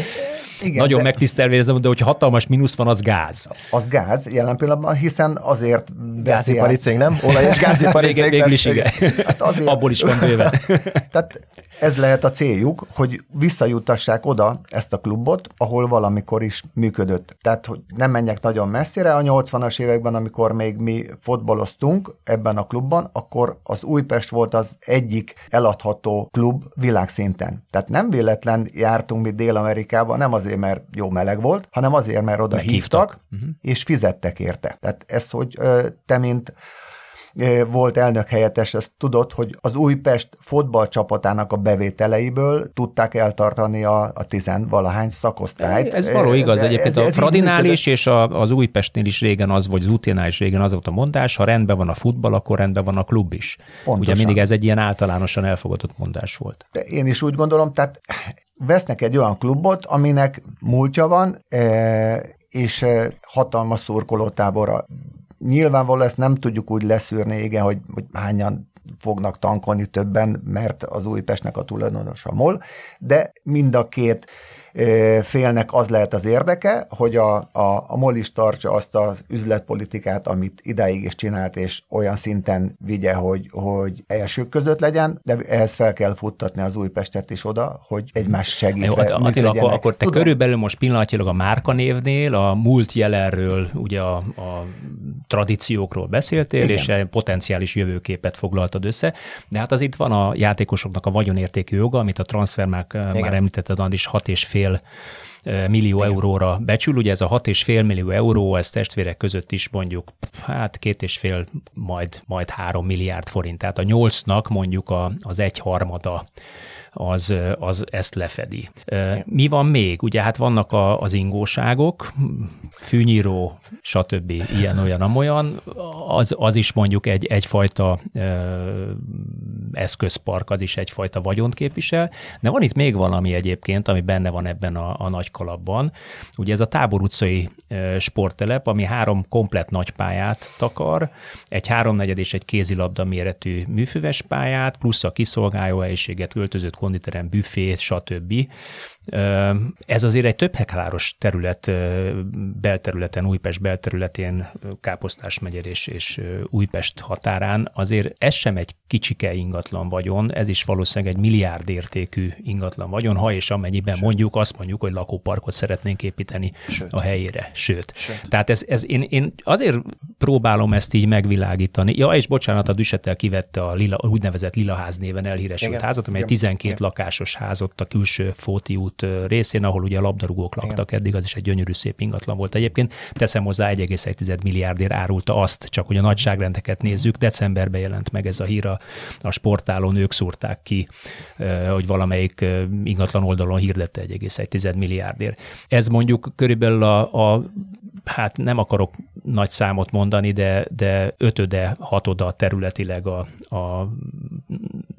Igen, Nagyon de... megtisztelve érzem, de hogyha hatalmas mínusz van, az gáz. Az gáz jelen pillanatban, hiszen azért... Gázipari cég, nem? Olaj és (laughs) gázipari cég. Végül is igen. (laughs) Hát azért... Abból is van bőven. (laughs) Tehát ez lehet a céljuk, hogy visszajutassák oda ezt a klubot, ahol valamikor is működött. Tehát, hogy nem menjek nagyon messzire, a 80-as években, amikor még mi fotbaloztunk ebben a klubban, akkor az Újpest volt az egyik eladható klub világszinten. Tehát nem véletlen jártunk mi Dél-Amerikába, nem azért, mert jó meleg volt, hanem azért, mert oda Meghívtak. hívtak, uh-huh. és fizettek érte. Tehát ez, hogy te, mint volt elnök helyettes, ezt tudott, hogy az Újpest fotballcsapatának a bevételeiből tudták eltartani a, a tizenvalahány szakosztályt. Ez való igaz de egyébként. Ez, ez a Fradinál is, és a, az Újpestnél is régen az, vagy az Uténál is régen az volt a mondás, ha rendben van a futball, akkor rendben van a klub is. Pontosan. Ugye mindig ez egy ilyen általánosan elfogadott mondás volt. De én is úgy gondolom, tehát vesznek egy olyan klubot, aminek múltja van, és hatalmas szurkolótábora Nyilvánvalóan ezt nem tudjuk úgy leszűrni, igen, hogy, hogy hányan fognak tankolni többen, mert az Újpestnek a tulajdonosa MOL, de mind a két félnek az lehet az érdeke, hogy a, a, a MOL is tartsa azt az üzletpolitikát, amit idáig is csinált, és olyan szinten vigye, hogy, hogy elsők között legyen, de ehhez fel kell futtatni az Újpestet is oda, hogy egymás segítve Jó, Attila, akkor, akkor te Tudom. körülbelül most pillanatilag a márkanévnél, a múlt jelenről, ugye a, a tradíciókról beszéltél, Igen. és egy potenciális jövőképet foglaltad össze, de hát az itt van a játékosoknak a vagyonértékű joga, amit a transfermák már említetted, Andis, 6,5 millió Igen. euróra becsül. Ugye ez a 6,5 millió euró, ez testvérek között is mondjuk hát két és fél, majd, majd három milliárd forint. Tehát a nyolcnak mondjuk a, az egyharmada az, az ezt lefedi. Mi van még? Ugye hát vannak a, az ingóságok, fűnyíró, stb. ilyen-olyan, amolyan, az, az is mondjuk egy, egyfajta eszközpark, az is egyfajta vagyont képvisel, de van itt még valami egyébként, ami benne van ebben a, a nagy kalapban. Ugye ez a Tábor utcai sporttelep, ami három komplet nagypályát takar, egy háromnegyed és egy kézilabda méretű műfüves pályát, plusz a kiszolgáló helyiséget, öltözött konditerem, büfé, stb. Ez azért egy több hektáros terület belterületen, Újpest belterületén, Káposztás megyer és, és Újpest határán, azért ez sem egy kicsike ingatlan vagyon, ez is valószínűleg egy milliárd értékű ingatlan vagyon, ha és amennyiben Sőt. mondjuk azt mondjuk, hogy lakóparkot szeretnénk építeni Sőt. a helyére. Sőt. Sőt. Tehát ez, ez én, én azért próbálom ezt így megvilágítani. Ja, és bocsánat, a Düsetel kivette a lila, úgynevezett Lilaház néven elhíresült Igen. házat, amely Igen. 12 Igen. lakásos házot a külső Fóti út részén, ahol ugye a labdarúgók laktak Igen. eddig, az is egy gyönyörű szép ingatlan volt egyébként. Teszem hozzá 1,1 milliárdért árulta azt, csak hogy a nagyságrendeket nézzük. Decemberben jelent meg ez a hír, a, sportálón ők szúrták ki, hogy valamelyik ingatlan oldalon hirdette 1,1 milliárdért. Ez mondjuk körülbelül a, a hát nem akarok nagy számot mondani, de, de ötöde, hatoda területileg a, a,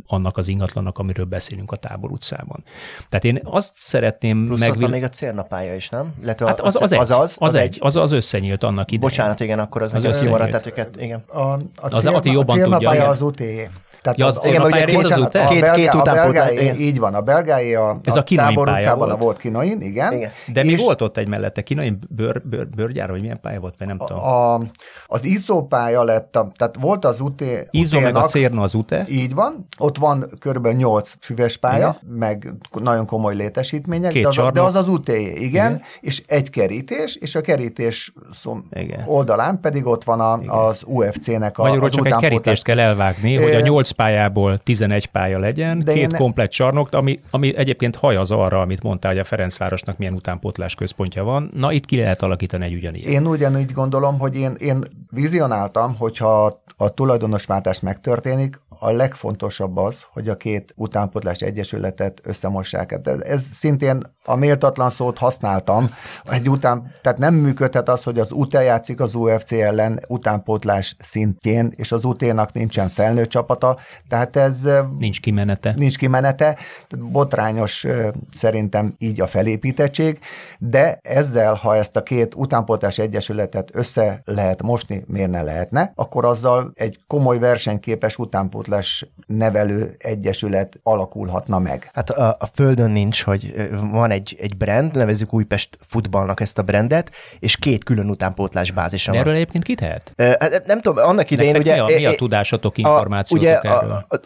annak az ingatlannak, amiről beszélünk a Tábor utcában. Tehát én azt szeretném Plusz megvil... még a célnapája is, nem? Illetve hát az, az, az, az, az, az, egy, az, az összenyílt annak idején. Bocsánat, igen, akkor az, az kimaradt, tehát őket, igen. A, a, cél, az Ati jobban a célnapája tudja, az UTE. Tehát ja, az, az, igen, ugye két, bocsánat, két, két, két a belgái, így van, a belgái a, Ez a, a Tábor utcában volt. a volt Kinain, igen. igen. De mi volt ott egy mellette? Kinain bőr, bőr, bőrgyár, vagy milyen pálya volt, vagy nem tudom. A, az Izzó pálya lett, a, tehát volt az UT. Izzó meg a Cérna az UTE. Így van, ott van körülbelül 8 füves pálya, igen. meg nagyon komoly létesítmények, Két de, az, de az az UT, igen, igen, és egy kerítés, és a kerítés szom, igen. oldalán pedig ott van a, az UFC-nek a, Magyarul az csak egy kerítést kell elvágni, hogy a 8 pályából 11 pálya legyen, De két komplet csarnok, ami, ami egyébként hajaz arra, amit mondtál, hogy a Ferencvárosnak milyen utánpótlás központja van. Na, itt ki lehet alakítani egy ugyanilyen. Én ugyanúgy gondolom, hogy én, én vizionáltam, hogyha a tulajdonosváltás megtörténik, a legfontosabb az, hogy a két utánpótlás egyesületet összemossák. Ez, ez szintén a méltatlan szót használtam. Egy után, tehát nem működhet az, hogy az UTE játszik az UFC ellen utánpótlás szintjén, és az UT-nak nincsen felnőtt csapata, tehát ez... Nincs kimenete. Nincs kimenete, botrányos szerintem így a felépítettség, de ezzel, ha ezt a két utánpótlás egyesületet össze lehet mosni, miért ne lehetne, akkor azzal egy komoly versenyképes utánpótlás nevelő egyesület alakulhatna meg. Hát a, a földön nincs, hogy van egy, egy brand, nevezzük Újpest futballnak ezt a brandet, és két külön utánpótlás bázisa De erről egyébként ki tehet? Hát nem tudom, annak idején ugye... Mi a, mi a tudásotok, információtok a, ugye erről? A, a,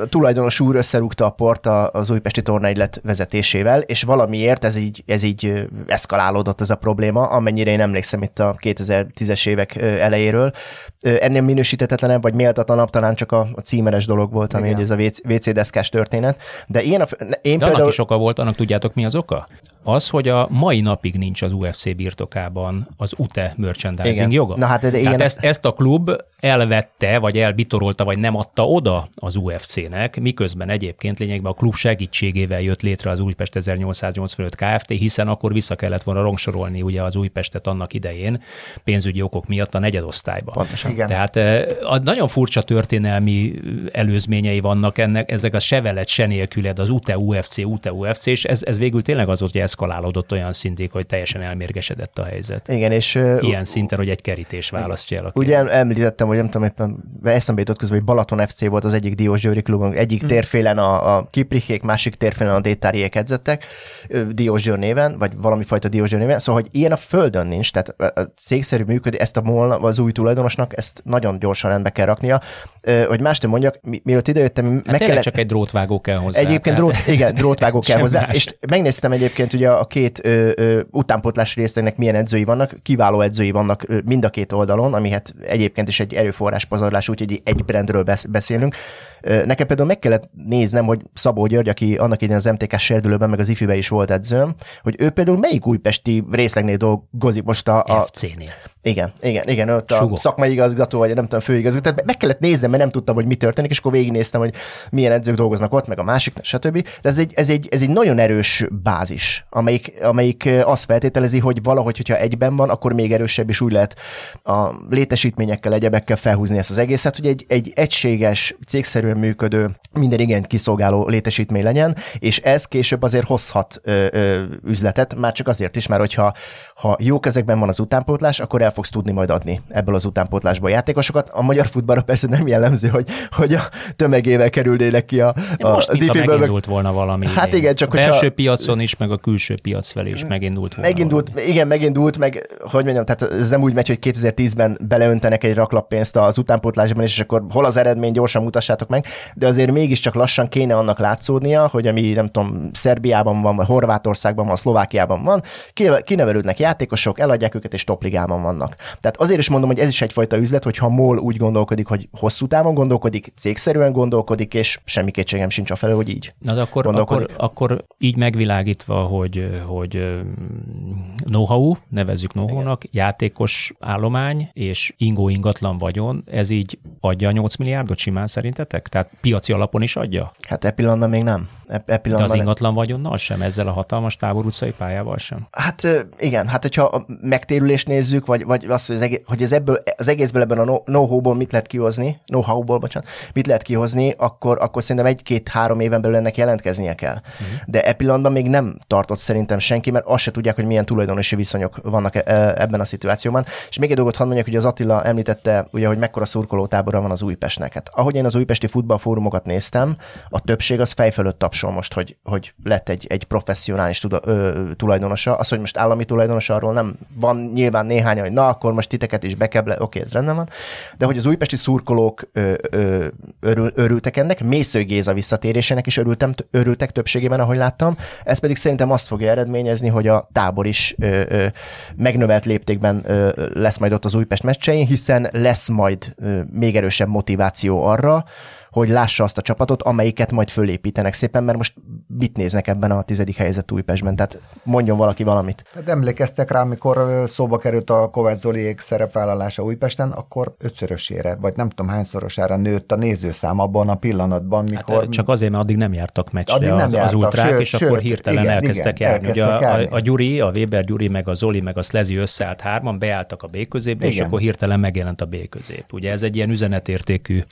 a, tulajdonos úr összerúgta a port az újpesti tornaegylet vezetésével, és valamiért ez így, ez így eszkalálódott ez a probléma, amennyire én emlékszem itt a 2010-es évek elejéről. Ennél minősítetetlenebb vagy méltatlanabb talán csak a, a címeres dolog volt, ami ez a WC, deszkás történet. De ilyen a, én De például... annak is oka volt, annak tudjátok mi az oka? Az, hogy a mai napig nincs az UFC birtokában az UTE merchandising Igen. joga. Na hát, de Tehát ilyen... ezt, ezt a klub elvette, vagy elbitorolta, vagy nem adta oda az UFC-nek, miközben egyébként lényegben a klub segítségével jött létre az Újpest 1885 Kft., hiszen akkor vissza kellett volna rangsorolni ugye az Újpestet annak idején pénzügyi okok miatt a negyedosztályba. Pontosan. Igen. Tehát a nagyon furcsa történelmi előzményei vannak ennek, ezek a se veled, se nélküled, az UTE UFC, UTE UFC, és ez, ez végül tényleg az volt, hogy eszkalálódott olyan szintig, hogy teljesen elmérgesedett a helyzet. Igen, és... Ilyen szinten, hogy egy kerítés választja el a Ugye említettem, hogy nem tudom, éppen eszembe jutott közben, hogy Balaton FC volt az egyik Diós Győri klubunk, egyik hmm. térfélen a, a Kiprikék, másik térfélen a Détáriék edzettek, Diós Győr néven, vagy valami fajta Diós Győr néven, szóval, hogy ilyen a földön nincs, tehát a cégszerű működés, ezt a MOL, az új tulajdonosnak, ezt nagyon gyorsan rendbe kell raknia, hogy más nem mondjak, mi, mielőtt idejöttem, hát meg kellett... csak egy drótvágó kell hozzá. Egyébként drót, igen, drótvágó (laughs) kell hozzá, más. és megnéztem egyébként ugye a két ö, ö, utánpótlás részlegnek milyen edzői vannak, kiváló edzői vannak mind a két oldalon, ami hát egyébként is egy erőforrás pazarlás, úgyhogy egy brandről beszélünk. Nekem például meg kellett néznem, hogy Szabó György, aki annak idején az MTK serdülőben, meg az ifibe is volt edzőm, hogy ő például melyik újpesti részlegnél dolgozik most a... a... FC-nél. Igen, igen, igen, ott a szakmai igazgató, vagy nem tudom, főigazgató. Tehát meg kellett néznem, mert nem tudtam, hogy mi történik, és akkor végignéztem, hogy milyen edzők dolgoznak ott, meg a másik, stb. De ez egy, ez egy, ez egy nagyon erős bázis, amelyik, amelyik azt feltételezi, hogy valahogy, hogyha egyben van, akkor még erősebb, és úgy lehet a létesítményekkel, egyebekkel felhúzni ezt az egészet, hogy egy, egy egységes, cégszerűen működő, minden igent kiszolgáló létesítmény legyen, és ez később azért hozhat ö, ö, üzletet, már csak azért is, mert hogyha ha jó kezekben van az utánpótlás, akkor el fogsz tudni majd adni ebből az utánpótlásból játékosokat. A magyar futballra persze nem jellemző, hogy, hogy a tömegével kerülnének ki a, a, Most az iféből. Megindult volna valami. Hát igen, csak a belső hogyha... piacon is, meg a külső piac felé is megindult volna. Megindult, valami. igen, megindult, meg hogy mondjam, tehát ez nem úgy megy, hogy 2010-ben beleöntenek egy raklappénzt az utánpótlásban, és akkor hol az eredmény, gyorsan mutassátok meg, de azért mégiscsak lassan kéne annak látszódnia, hogy ami nem tudom, Szerbiában van, vagy Horvátországban van, Szlovákiában van, kinevelődnek játékosok, eladják őket, és topligában vannak. Tehát azért is mondom, hogy ez is egyfajta üzlet, hogyha MOL úgy gondolkodik, hogy hosszú távon gondolkodik, cégszerűen gondolkodik, és semmi kétségem sincs a felől, hogy így. Na de akkor, akkor, akkor így megvilágítva, hogy, hogy know-how, nevezzük know-how-nak, játékos állomány és ingó ingatlan vagyon, ez így adja a 8 milliárdot simán szerintetek? Tehát piaci alapon is adja? Hát e pillanatban még nem. E, e pillanatban De az ingatlan vagyonnal sem, ezzel a hatalmas tábor utcai pályával sem? Hát igen, hát hogyha a megtérülést nézzük, vagy, vagy azt, hogy, az egész, hogy ez ebből, az egészből ebben a know-how-ból mit lehet kihozni, know-how-ból, bocsánat, mit lehet kihozni, akkor, akkor szerintem egy-két-három éven belül ennek jelentkeznie kell. Uh-huh. De e pillanatban még nem tartott szerintem senki, mert azt se tudják, hogy milyen tulajdonosi viszonyok vannak e, e, ebben a szituációban. És még egy dolgot hadd mondjak, hogy az Attila említette, ugye, hogy mekkora szurkolótábora van az Újpestnek. Hát, ahogy én az újpesti futballfórumokat néztem, a többség az fej fölött tapsol most, hogy, hogy lett egy, egy professzionális tuda, ö, tulajdonosa. Az, hogy most állami tulajdonosa, arról nem van nyilván néhány, hogy na, akkor most titeket is bekeble, oké, ez rendben van. De hogy az újpesti szurkolók ö, ö, örül, örültek ennek, Mésző Géza visszatérésének is örültem, örültek többségében, ahogy láttam. Ez pedig szerintem azt fogja eredményezni, hogy a tábor is ö, ö, megnövelt léptékben ö, lesz majd ott az Újpest meccsein, hiszen lesz majd ö, még erősebb motiváció arra, hogy lássa azt a csapatot, amelyiket majd fölépítenek szépen, mert most mit néznek ebben a tizedik helyzet Újpestben? Tehát mondjon valaki valamit. Hát emlékeztek rá, amikor szóba került a Kovács Zoliék szerepvállalása Újpesten, akkor ötszörösére, vagy nem tudom hányszorosára nőtt a nézőszám abban a pillanatban, hát, mikor... Hát, csak azért, mert addig nem jártak meccsre addig nem az, jártak, az ultrák, sőt, és sőt, akkor hirtelen igen, elkezdtek igen, járni. Elkezdtek Ugye járni. A, a, Gyuri, a Weber Gyuri, meg a Zoli, meg a Slezi összeállt hárman, beálltak a B középbe, igen. és akkor hirtelen megjelent a B közép. Ugye ez egy ilyen üzenetértékű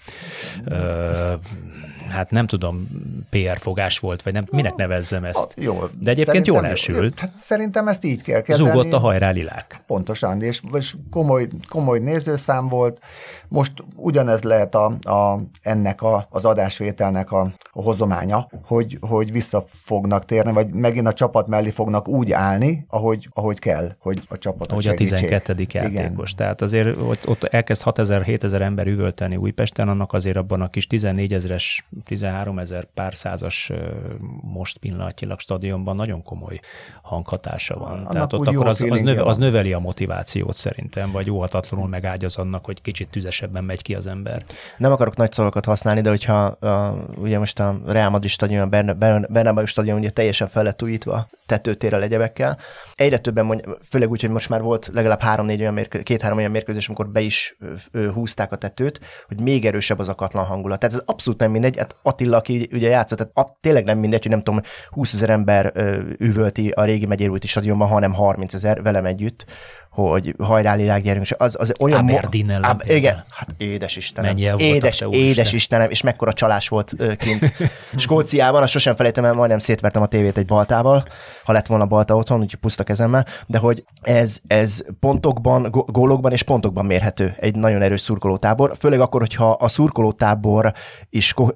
Uh, hát nem tudom, PR fogás volt, vagy nem, minek nevezzem ezt. A, jó, De egyébként jól elsült. Hát szerintem ezt így kell kezelni. Zúgott a hajrá lilák. Pontosan, és, és komoly, komoly nézőszám volt. Most ugyanez lehet a, a, ennek a, az adásvételnek a, a hozománya, hogy, hogy vissza fognak térni, vagy megint a csapat mellé fognak úgy állni, ahogy, ahogy kell, hogy a csapatot Ahogy segítsék. a 12. játékos. Igen. Tehát azért ott, ott elkezd 6000-7000 ember üvölteni Újpesten, annak azért abban a kis 14 ezeres 13 ezer pár százas most pillanatilag stadionban nagyon komoly hanghatása van. Annak Tehát ott akkor az, az, növe, az növeli a motivációt szerintem, vagy óhatatlanul megágyaz annak, hogy kicsit tüzesebben megy ki az ember. Nem akarok nagy szavakat használni, de hogyha a, ugye most a Real Madrid stadion, a Bernabeu stadion ugye teljesen fel lett újítva tetőtérrel egyebekkel. Egyre többen mondja, főleg úgy, hogy most már volt legalább három-négy olyan mérkő, két-három olyan mérkőzés, amikor be is húzták a tetőt, hogy még erősebb az akatlan hangulat. Tehát ez abszolút nem mindegy. Hát Attila, aki ugye játszott, tehát tényleg nem mindegy, hogy nem tudom, 20 ezer ember üvölti a régi megyérúti stadionban, hanem 30 ezer velem együtt, hogy hajrá lélák gyerünk, és az, az olyan... Aberdeen ellen. Ab, igen, hát édes Istenem. édes, édes Istenem, és mekkora csalás volt kint. (laughs) Skóciában, azt sosem felejtem el, majdnem szétvertem a tévét egy baltával, ha lett volna balta otthon, úgyhogy puszta kezemmel, de hogy ez, ez pontokban, gólokban és pontokban mérhető egy nagyon erős szurkolótábor, főleg akkor, hogyha a szurkolótábor is ko-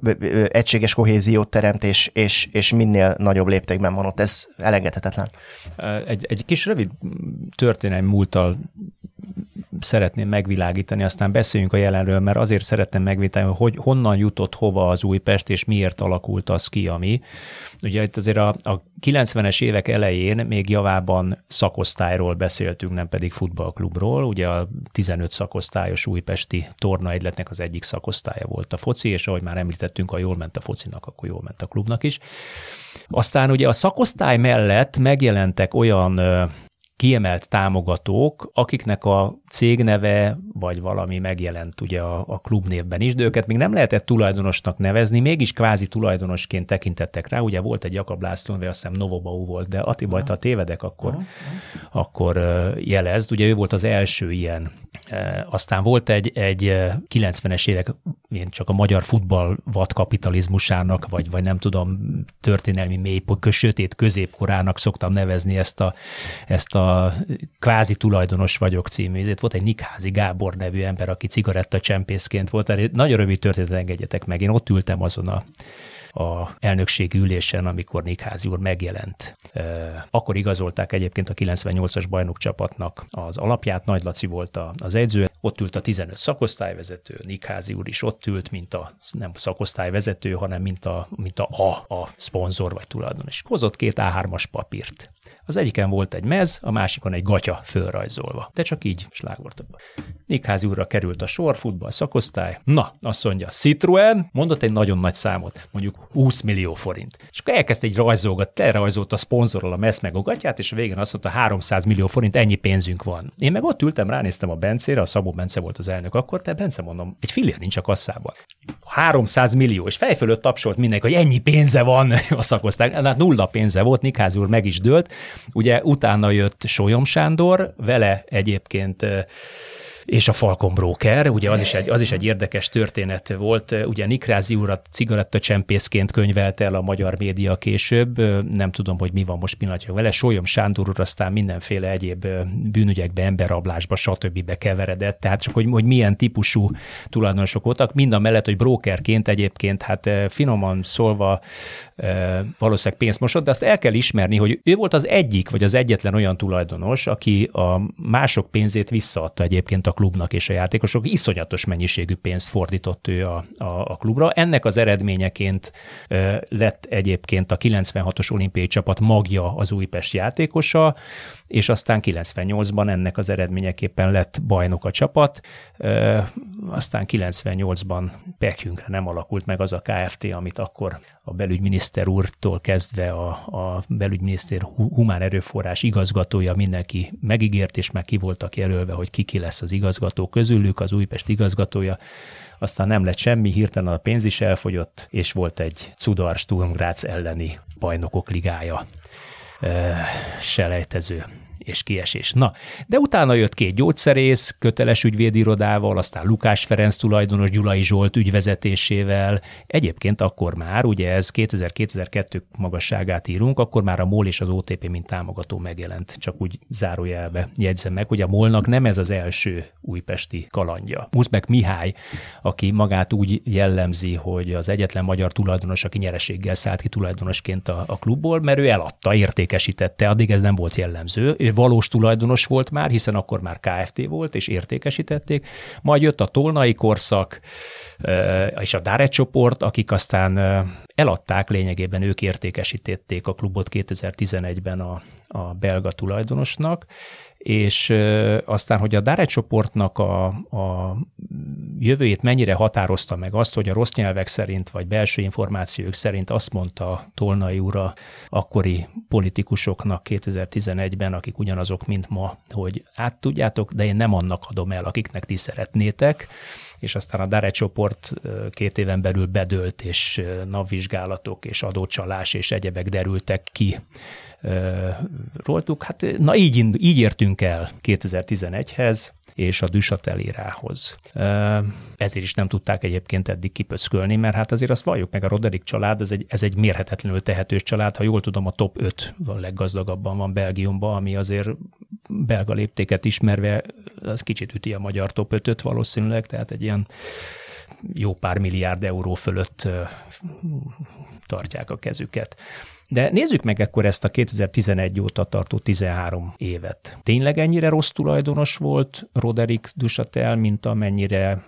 egységes kohéziót teremt, és, és, és minél nagyobb léptékben van ott, ez elengedhetetlen. Egy, egy kis rövid történelmi múlt múlttal szeretném megvilágítani, aztán beszéljünk a jelenről, mert azért szeretném megvilágítani, hogy honnan jutott hova az Újpest, és miért alakult az ki, ami. Ugye itt azért a, a 90-es évek elején még javában szakosztályról beszéltünk, nem pedig futballklubról. Ugye a 15 szakosztályos újpesti torna egyletnek az egyik szakosztálya volt a foci, és ahogy már említettünk, ha jól ment a focinak, akkor jól ment a klubnak is. Aztán ugye a szakosztály mellett megjelentek olyan kiemelt támogatók, akiknek a cégneve vagy valami megjelent ugye a, a klubnévben is, de őket még nem lehetett tulajdonosnak nevezni, mégis kvázi tulajdonosként tekintettek rá. Ugye volt egy Jakab László, vagy azt hiszem Novobau volt, de Attila, ha tévedek, akkor, akkor jelezd. Ugye ő volt az első ilyen. Aztán volt egy, egy 90-es évek, én csak a magyar futball vadkapitalizmusának, vagy, vagy nem tudom, történelmi mély, sötét középkorának szoktam nevezni ezt a, ezt a kvázi tulajdonos vagyok című, ezért volt egy Nikházi Gábor nevű ember, aki cigaretta csempészként volt. Nagyon rövid történet engedjetek meg. Én ott ültem azon a a elnökségi ülésen, amikor Nikházi úr megjelent. Akkor igazolták egyébként a 98-as bajnok csapatnak az alapját, Nagy Laci volt az edző, ott ült a 15 szakosztályvezető, Nikházi úr is ott ült, mint a nem szakosztályvezető, hanem mint a, mint a, a, a szponzor vagy tulajdonos. Hozott két A3-as papírt. Az egyiken volt egy mez, a másikon egy gatya fölrajzolva. De csak így slágortokban. Nikházi úrra került a sor, futball szakosztály. Na, azt mondja, Citroen, mondott egy nagyon nagy számot, mondjuk 20 millió forint. És akkor elkezdte egy rajzolgat, rajzolt a szponzorral a mez meg a gatyát, és a végén azt mondta, 300 millió forint, ennyi pénzünk van. Én meg ott ültem, ránéztem a Bencére, a Szabó Bence volt az elnök akkor, te Bence mondom, egy fillér nincs a kasszában. 300 millió, és fej fölött tapsolt mindenki, hogy ennyi pénze van (laughs) a szakosztály. Hát nulla pénze volt, Nikházi úr meg is dőlt. Ugye utána jött Solyom Sándor, vele egyébként és a Falcon Broker, ugye az is egy, az is egy érdekes történet volt. Ugye Nikrázi urat cigarettacsempészként könyvelt el a magyar média később, nem tudom, hogy mi van most pillanatban vele. Sólyom Sándor úr aztán mindenféle egyéb bűnügyekbe, emberrablásba, stb. keveredett, tehát csak hogy, hogy milyen típusú tulajdonosok voltak, mind a mellett, hogy brokerként egyébként, hát finoman szólva valószínűleg pénzt mosott, de azt el kell ismerni, hogy ő volt az egyik, vagy az egyetlen olyan tulajdonos, aki a mások pénzét visszaadta egyébként a klubnak és a játékosok. Iszonyatos mennyiségű pénzt fordított ő a, a, a klubra. Ennek az eredményeként lett egyébként a 96-os olimpiai csapat magja az Újpest játékosa, és aztán 98-ban ennek az eredményeképpen lett bajnok a csapat, aztán 98-ban pekünkre nem alakult meg az a KFT, amit akkor a belügyminiszter úrtól kezdve a, a belügyminiszter humán erőforrás igazgatója mindenki megígért, és meg ki voltak jelölve, hogy ki ki lesz az igazgató közülük, az Újpest igazgatója, aztán nem lett semmi, hirtelen a pénz is elfogyott, és volt egy Cudar Sturm elleni bajnokok ligája selejtező és kiesés. Na, de utána jött két gyógyszerész, köteles ügyvédirodával, aztán Lukás Ferenc tulajdonos Gyulai Zsolt ügyvezetésével. Egyébként akkor már, ugye ez 2000-2002 magasságát írunk, akkor már a MOL és az OTP mint támogató megjelent. Csak úgy zárójelbe jegyzem meg, hogy a MOL-nak nem ez az első újpesti kalandja. Uzbek Mihály, aki magát úgy jellemzi, hogy az egyetlen magyar tulajdonos, aki nyereséggel szállt ki tulajdonosként a, a klubból, mert ő eladta, értékesítette, addig ez nem volt jellemző. Ő valós tulajdonos volt már, hiszen akkor már KFT volt, és értékesítették. Majd jött a Tolnai korszak, és a Dare csoport, akik aztán eladták, lényegében ők értékesítették a klubot 2011-ben a, a belga tulajdonosnak, és aztán, hogy a Dare csoportnak a, a jövőjét mennyire határozta meg azt, hogy a rossz nyelvek szerint, vagy belső információk szerint azt mondta Tolnai ura akkori politikusoknak 2011-ben, akik ugyanazok, mint ma, hogy hát tudjátok, de én nem annak adom el, akiknek ti szeretnétek, és aztán a Dare csoport két éven belül bedőlt, és napvizsgálatok, és adócsalás, és egyebek derültek ki róltuk. Hát na így, így értünk el 2011-hez, és a Düsatelérához. Ezért is nem tudták egyébként eddig kipöckölni, mert hát azért azt valljuk meg, a Roderick család, ez egy, ez egy mérhetetlenül tehetős család, ha jól tudom, a top 5 a leggazdagabban van Belgiumban, ami azért belga léptéket ismerve, az kicsit üti a magyar top 5-öt valószínűleg, tehát egy ilyen jó pár milliárd euró fölött tartják a kezüket. De nézzük meg akkor ezt a 2011 óta tartó 13 évet. Tényleg ennyire rossz tulajdonos volt Roderick Duchatel, mint amennyire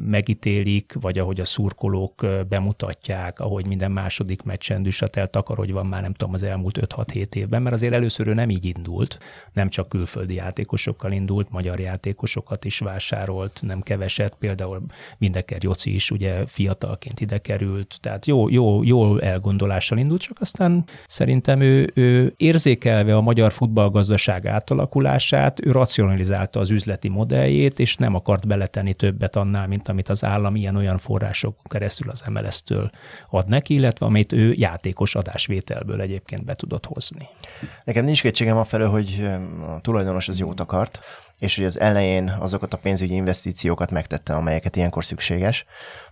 megítélik, vagy ahogy a szurkolók bemutatják, ahogy minden második meccsen Duchatel takar, hogy van már nem tudom az elmúlt 5-6-7 évben, mert azért először ő nem így indult, nem csak külföldi játékosokkal indult, magyar játékosokat is vásárolt, nem keveset, például Mindeker Joci is ugye fiatalként ide került, tehát jó, jó, jó elgondolással indult, csak aztán szerintem ő, ő érzékelve a magyar futballgazdaság átalakulását, ő racionalizálta az üzleti modelljét, és nem akart beletenni többet annál, mint amit az állam ilyen-olyan források keresztül az MLS-től ad neki, illetve amit ő játékos adásvételből egyébként be tudott hozni. Nekem nincs kétségem a felől, hogy a tulajdonos az jót akart, és hogy az elején azokat a pénzügyi investíciókat megtette, amelyeket ilyenkor szükséges.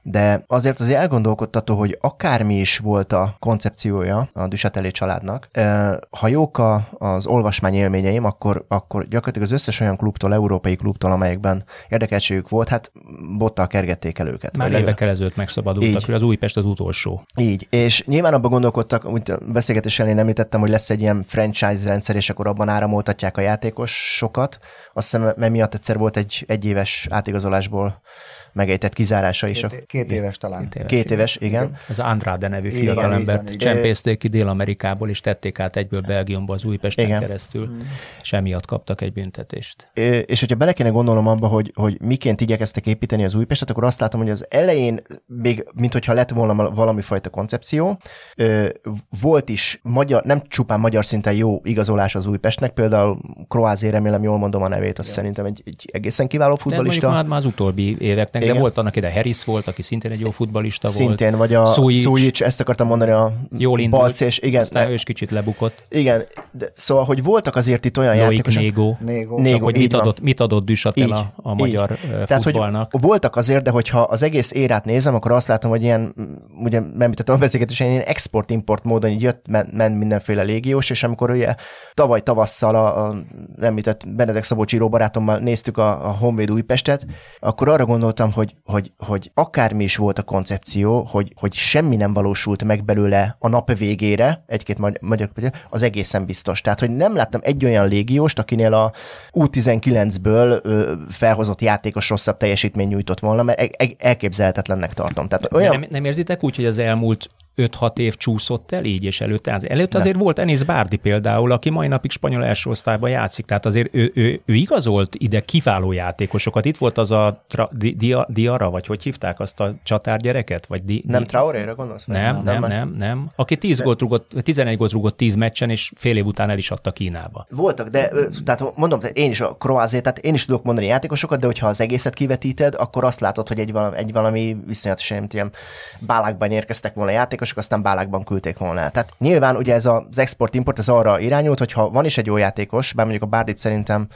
De azért azért elgondolkodtató, hogy akármi is volt a koncepciója a Düsatelé családnak. Ha jók az olvasmány élményeim, akkor, akkor gyakorlatilag az összes olyan klubtól, európai klubtól, amelyekben érdekeltségük volt, hát bottal kergették el őket. Már évekkel ezelőtt megszabadultak, hogy az Újpest az utolsó. Így, és nyilván abban gondolkodtak, úgy beszélgetés elén említettem, hogy lesz egy ilyen franchise rendszer, és akkor abban áramoltatják a játékosokat. Azt hiszem, miatt egyszer volt egy egyéves átigazolásból megejtett kizárása is. Két, két éves talán. Két éves, két éves igen. igen. Az Andrade nevű fiatalembert csempészték ki Dél-Amerikából, és tették át egyből Belgiumba az Újpesten igen. keresztül, hmm. és emiatt kaptak egy büntetést. É, és hogyha bele kéne gondolnom abba, hogy, hogy miként igyekeztek építeni az Újpestet, akkor azt látom, hogy az elején még, mint hogyha lett volna valami fajta koncepció, volt is magyar, nem csupán magyar szinten jó igazolás az Újpestnek, például Kroázé, remélem jól mondom a nevét, azt ja. szerintem egy, egy egészen kiváló futbolista. De már, már az utóbbi éveknek igen. de volt annak ide Harris volt, aki szintén egy jó futbalista szintén, volt. Szintén, vagy a Szujic, ezt akartam mondani, a Jól indult, és igen. Aztán ő is kicsit lebukott. Igen, de, szóval, hogy voltak azért itt olyan Loic játékosok. Négó. Négó. Négó hogy mit adott, mit adott Düsatel a, a magyar így. Tehát, futballnak. Hogy voltak azért, de hogyha az egész érát nézem, akkor azt látom, hogy ilyen, ugye említettem a beszélgetésen, ilyen export-import módon így jött, ment, ment mindenféle légiós, és amikor ugye tavaly tavasszal a, a említett Benedek Szabó Csíró barátommal néztük a, a Honvéd Újpestet, akkor arra gondoltam, hogy, hogy, hogy akármi is volt a koncepció, hogy, hogy semmi nem valósult meg belőle a nap végére, egy-két magyar, az egészen biztos. Tehát, hogy nem láttam egy olyan légióst, akinél a U19-ből felhozott játékos rosszabb teljesítmény nyújtott volna, mert elképzelhetetlennek tartom. Tehát olyan... nem, nem érzitek úgy, hogy az elmúlt 5-6 év csúszott el így, és előtte, az, előtte azért volt Enis Bárdi például, aki mai napig spanyol első osztályban játszik, tehát azért ő, ő, ő igazolt ide kiváló játékosokat. Itt volt az a tra, di, dia, Diara, vagy hogy hívták azt a csatárgyereket? Vagy di, nem Traoré-ra gondolsz? Nem, nem, nem, nem, nem. Aki 10 gólt rugott, 11 gólt rugott 10 meccsen, és fél év után el is adta Kínába. Voltak, de tehát mondom, tehát én is a Kroázé, tehát én is tudok mondani játékosokat, de hogyha az egészet kivetíted, akkor azt látod, hogy egy valami, egy valami viszonyatosan ilyen bálákban érkeztek volna játékosok, játékosok aztán bálákban küldték volna. Tehát nyilván ugye ez az export-import ez arra irányult, hogy ha van is egy jó játékos, bár mondjuk a Bárdit szerintem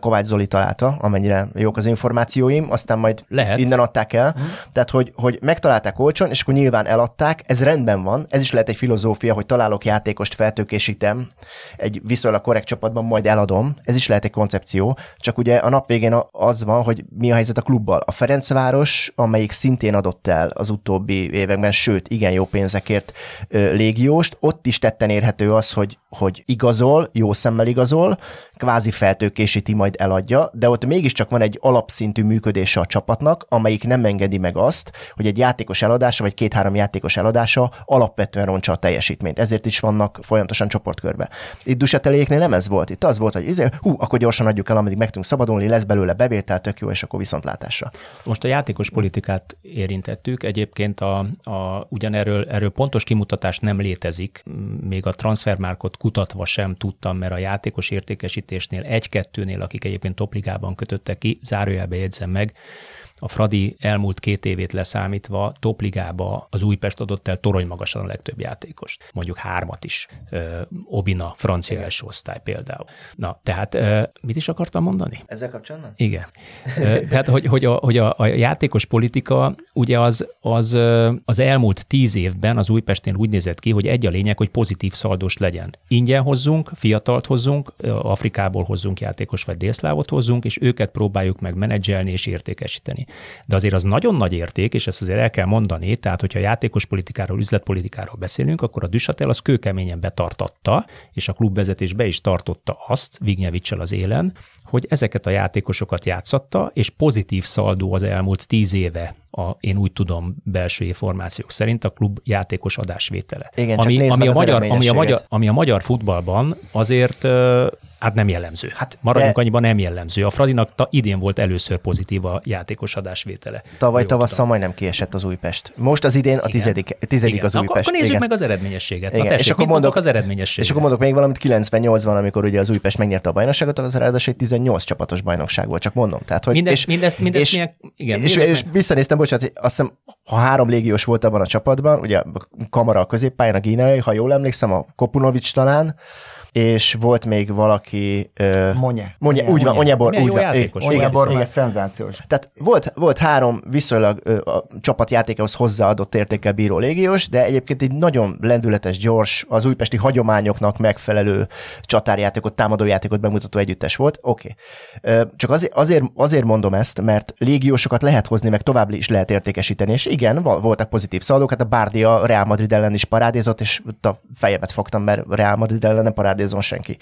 Kovács Zoli találta, amennyire jók az információim, aztán majd Lehet. innen adták el. Hmm. Tehát, hogy, hogy megtalálták olcsón, és akkor nyilván eladták, ez rendben van, ez is lehet egy filozófia, hogy találok játékost, feltőkésítem egy viszonylag korrekt csapatban, majd eladom, ez is lehet egy koncepció, csak ugye a nap végén az van, hogy mi a helyzet a klubbal. A Ferencváros, amelyik szintén adott el az utóbbi években, sőt, igen jó pénzekért légióst, ott is tetten érhető az, hogy, hogy igazol, jó szemmel igazol, kvázi feltőkésíti, majd eladja, de ott mégiscsak van egy alapszintű működése a csapatnak, amelyik nem engedi meg azt, hogy egy játékos eladása, vagy két-három játékos eladása alapvetően roncsa a teljesítményt. Ezért is vannak folyamatosan csoportkörbe. Itt Duseteléknél nem ez volt. Itt az volt, hogy izé, hú, akkor gyorsan adjuk el, ameddig meg tudunk szabadulni, lesz belőle bevétel, tök jó, és akkor viszontlátásra. Most a játékos politikát érintettük. Egyébként a, a, ugyanerről erről pontos kimutatás nem létezik. Még a transfermárkot kutatva sem tudtam, mert a játékos értékesítés fizetésnél, egy-kettőnél, akik egyébként topligában kötöttek ki, zárójelbe jegyzem meg, a Fradi elmúlt két évét leszámítva topligába az Újpest adott el torony magasan a legtöbb játékost. Mondjuk hármat is. Obina, francia első osztály például. Na, tehát mit is akartam mondani? Ezzel kapcsolatban? Igen. tehát, hogy, hogy, a, hogy a, a játékos politika ugye az, az, az elmúlt tíz évben az Újpestnél úgy nézett ki, hogy egy a lényeg, hogy pozitív szaldós legyen. Ingyen hozzunk, fiatalt hozzunk, Afrikából hozzunk játékos vagy délszlávot hozzunk, és őket próbáljuk meg menedzselni és értékesíteni. De azért az nagyon nagy érték, és ezt azért el kell mondani, tehát hogyha játékos politikáról, üzletpolitikáról beszélünk, akkor a Düsatel az kőkeményen betartatta, és a klubvezetés be is tartotta azt, Vignyevicsel az élen, hogy ezeket a játékosokat játszatta, és pozitív szaldó az elmúlt tíz éve a, én úgy tudom, belső információk szerint a klub játékos adásvétele. Igen, ami, ami, a magyar, ami, a magyar, ami a magyar futballban azért Hát nem jellemző. Hát Maradjunk de... annyiban nem jellemző. A Fradinak ta, idén volt először pozitív a játékos adásvétele. Tavaly tavasszal majdnem kiesett az Újpest. Most az idén a tizedik, tizedik Igen. az Újpest. Akkor, akkor nézzük Igen. meg az eredményességet. Igen. Na tessék, és akkor mondok, az eredményességet. És akkor mondok még valamit, 98-ban, amikor ugye az Újpest megnyerte a bajnokságot, az ráadásul egy 18 csapatos bajnokság volt, csak mondom. Tehát, hogy, mindez, és, mindez, mindez és, milyen, igen, és, és, visszanéztem, bocsánat, azt hiszem, ha három légiós volt abban a csapatban, ugye a Kamara a középpályán, a Gínai, ha jól emlékszem, a Kopunovics talán, és volt még valaki... Uh, Monye. Monye, úgy van, Onyebor, Milyen úgy van. Onyebor igen. már szenzációs. Tehát volt, volt három viszonylag ö, a csapatjátékához hozzáadott értékkel bíró légiós, de egyébként egy nagyon lendületes, gyors, az újpesti hagyományoknak megfelelő csatárjátékot, támadójátékot bemutató együttes volt. Oké. Okay. Csak azért, azért, azért mondom ezt, mert légiósokat lehet hozni, meg tovább is lehet értékesíteni, és igen, voltak pozitív szaldók, hát a Bárdi a Real Madrid ellen is parádézott, és ott a fejemet fogtam, mert Real Madrid ellen nem parádézon senki.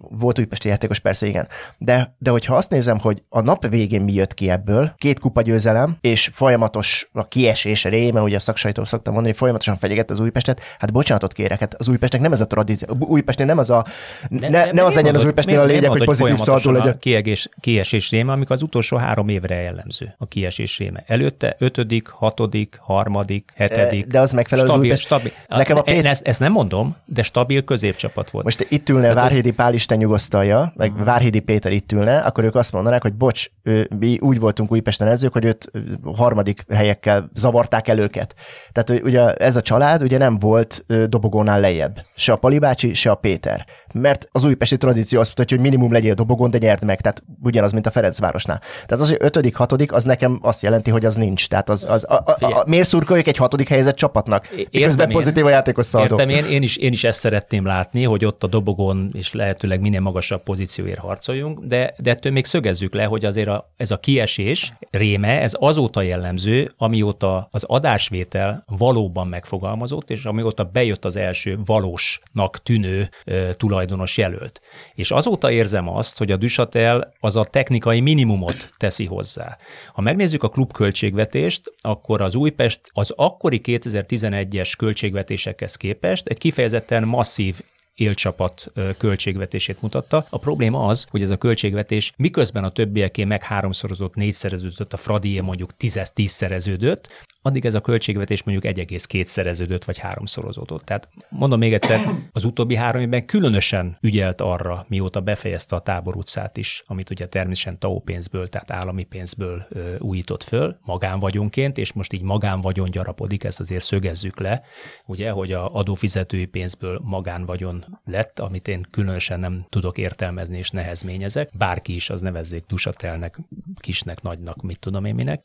Volt újpesti játékos, persze igen. De, de hogyha azt nézem, hogy a nap végén mi jött ki ebből, két kupa győzelem, és folyamatos a kiesés réme, ugye a szaksajtó szoktam mondani, folyamatosan fenyeget az Újpestet, hát bocsánatot kérek, hát az Újpestnek nem ez a tradíció, Újpestnél nem az a, ne, ne, ne az legyen az Újpestnél a lényeg, hogy pozitív szaldó legyen. Kiegés, kiesés réme, amikor az utolsó három évre jellemző a kiesés réme. Előtte ötödik, hatodik, harmadik, hetedik. De az megfelelő az stabil, Újpest- stabil. Nekem a Pét- ezt, ezt nem mondom, de stabil középcsapat volt. Most itt ülne Várhédi Pál Isten nyugosztalja, meg Mhm. Várhédi Péter itt ülne, akkor ők azt mondanák, hogy bocs, ő, mi úgy voltunk Újpesten edzők, hogy őt harmadik helyekkel zavarták el őket. Tehát hogy ugye ez a család ugye nem volt dobogónál lejjebb. Se a Pali bácsi, se a Péter. Mert az újpesti tradíció azt mutatja, hogy minimum legyél dobogón, de nyerd meg. Tehát ugyanaz, mint a Ferencvárosnál. Tehát az, hogy ötödik, hatodik, az nekem azt jelenti, hogy az nincs. Tehát az, az a, a, a, miért szurkoljuk egy hatodik helyezett csapatnak? Miközben én. pozitív a játékos szaldó. Értem, én, én, is, én is ezt szeretném látni, hogy ott a dobogon és lehetőleg minél magasabb pozícióért harcoljunk, de, de ettől még szögezzük le, hogy azért a, ez a kiesés réme, ez azóta jellemző, amióta az adásvétel valóban megfogalmazott, és amióta bejött az első valósnak tűnő ö, tulajdonos jelölt. És azóta érzem azt, hogy a Dusatel az a technikai minimumot teszi hozzá. Ha megnézzük a klubköltségvetést, akkor az Újpest az akkori 2011-es költségvetésekhez képest egy kifejezetten masszív élcsapat költségvetését mutatta. A probléma az, hogy ez a költségvetés miközben a többieké meg háromszorozott, négyszereződött, a Fradié mondjuk tízes, tízszereződött, addig ez a költségvetés mondjuk 1,2 szereződött, vagy háromszorozódott. Tehát mondom még egyszer, az utóbbi három évben különösen ügyelt arra, mióta befejezte a tábor utcát is, amit ugye természetesen TAO pénzből, tehát állami pénzből ö, újított föl, magánvagyonként, és most így magánvagyon gyarapodik, ezt azért szögezzük le, ugye, hogy a adófizetői pénzből magánvagyon lett, amit én különösen nem tudok értelmezni és nehezményezek. Bárki is az nevezzék Dusatelnek, kisnek, nagynak, mit tudom én minek.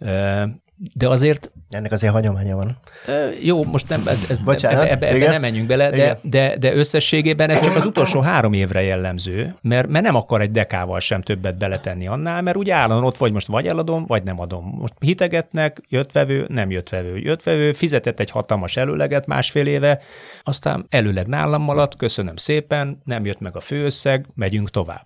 De azért Ennek azért hagyománya van. Jó, most nem, ez, ez, Bocsánat, ebbe, ebbe, nem menjünk bele, de, de, de összességében ez csak az utolsó három évre jellemző, mert, mert nem akar egy dekával sem többet beletenni annál, mert ugye állandóan ott vagy most vagy eladom, vagy nem adom. Most hitegetnek, jött vevő, nem jött vevő, jött vevő, fizetett egy hatalmas előleget másfél éve, aztán előleg nálam maradt, köszönöm szépen, nem jött meg a főösszeg, megyünk tovább.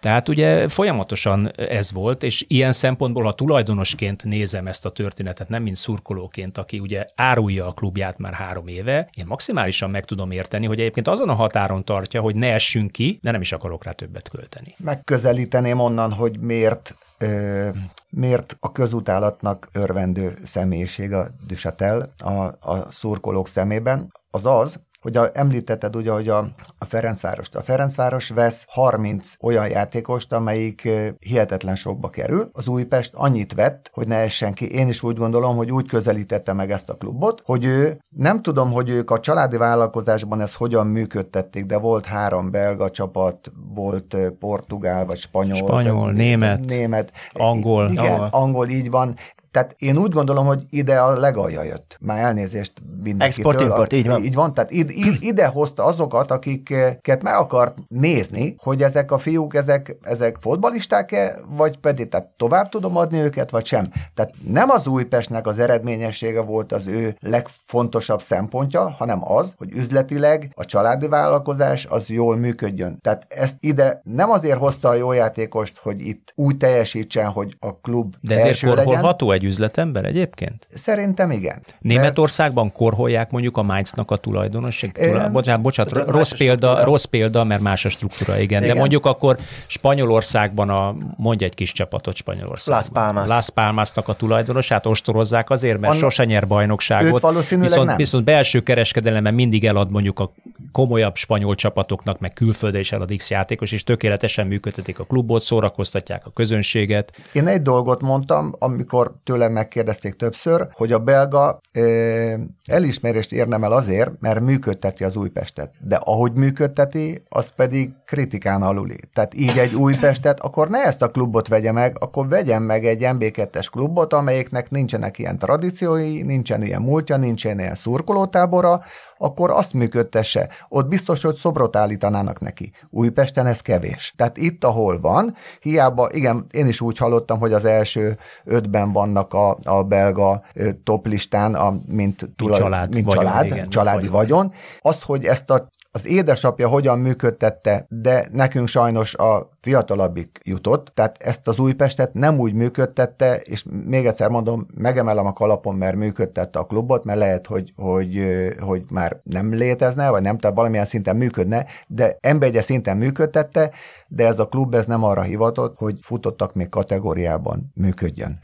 Tehát ugye folyamatosan ez volt, és ilyen szempontból, ha tulajdonosként nézem ezt a történetet, nem mint szurkolóként, aki ugye árulja a klubját már három éve, én maximálisan meg tudom érteni, hogy egyébként azon a határon tartja, hogy ne essünk ki, de nem is akarok rá többet költeni. Megközelíteném onnan, hogy miért ö, miért a közutálatnak örvendő személyiség a Dusatel a, a szurkolók szemében, az az, hogy a, említetted ugye, hogy a, a Ferencvárost. A Ferencváros vesz 30 olyan játékost, amelyik hihetetlen sokba kerül. Az Újpest annyit vett, hogy ne essen ki. Én is úgy gondolom, hogy úgy közelítette meg ezt a klubot, hogy ő, nem tudom, hogy ők a családi vállalkozásban ezt hogyan működtették, de volt három belga csapat, volt portugál vagy spanyol. Spanyol, német, német, angol. Igen, Ahol. angol így van. Tehát én úgy gondolom, hogy ide a legalja jött. Már elnézést mindenkitől. Export-import, így van. Így van, tehát ide, ide hozta azokat, akiket meg akart nézni, hogy ezek a fiúk, ezek, ezek fotbalisták-e, vagy pedig tehát tovább tudom adni őket, vagy sem. Tehát nem az Újpestnek az eredményessége volt az ő legfontosabb szempontja, hanem az, hogy üzletileg a családi vállalkozás az jól működjön. Tehát ezt ide nem azért hozta a jó játékost, hogy itt úgy teljesítsen, hogy a klub De ezért első legyen. korholható egy üzletember egyébként? Szerintem igen. Németországban korholják mondjuk a Mainznak a tulajdonosság. Ö, Tulaj, bocsánat, bocsánat, de rossz példa, struktúra. rossz példa, mert más a struktúra, igen. igen. De mondjuk akkor Spanyolországban a, mondj egy kis csapatot Spanyolországban. Las Palmas. Las Palmasnak a tulajdonosát ostorozzák azért, mert Anna- sose nyer bajnokságot. Őt valószínűleg viszont, nem. Viszont belső kereskedelemben mindig elad mondjuk a komolyabb spanyol csapatoknak, meg külföldre is elad X játékos, és tökéletesen működtetik a klubot, szórakoztatják a közönséget. Én egy dolgot mondtam, amikor tőlem megkérdezték többször, hogy a belga ö, elismerést érnem el azért, mert működteti az Újpestet. De ahogy működteti, az pedig kritikán aluli. Tehát így egy Újpestet, akkor ne ezt a klubot vegye meg, akkor vegyen meg egy MB2-es klubot, amelyiknek nincsenek ilyen tradíciói, nincsen ilyen múltja, nincsen ilyen szurkolótábora, akkor azt működtesse. Ott biztos, hogy szobrot állítanának neki. Újpesten ez kevés. Tehát itt, ahol van, hiába, igen, én is úgy hallottam, hogy az első ötben vannak a, a belga toplistán, a, mint, tulaj, család, mint vagyon, család, igen, családi vagyon. vagyon. Az, hogy ezt a az édesapja hogyan működtette, de nekünk sajnos a fiatalabbik jutott, tehát ezt az Újpestet nem úgy működtette, és még egyszer mondom, megemelem a kalapon, mert működtette a klubot, mert lehet, hogy, hogy, hogy már nem létezne, vagy nem, tehát valamilyen szinten működne, de embergye szinten működtette, de ez a klub ez nem arra hivatott, hogy futottak még kategóriában működjön.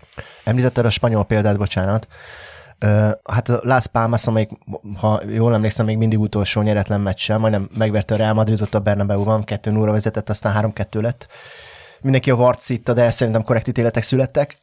Említetted a spanyol példát, bocsánat. Hát a Las Palmas, amelyik, ha jól emlékszem, még mindig utolsó nyeretlen meccse, majdnem megverte a Real Madridot a Bernabeu-ban, 2 0 vezetett, aztán 3-2 lett mindenki a harc itt, de szerintem korrekt ítéletek születtek.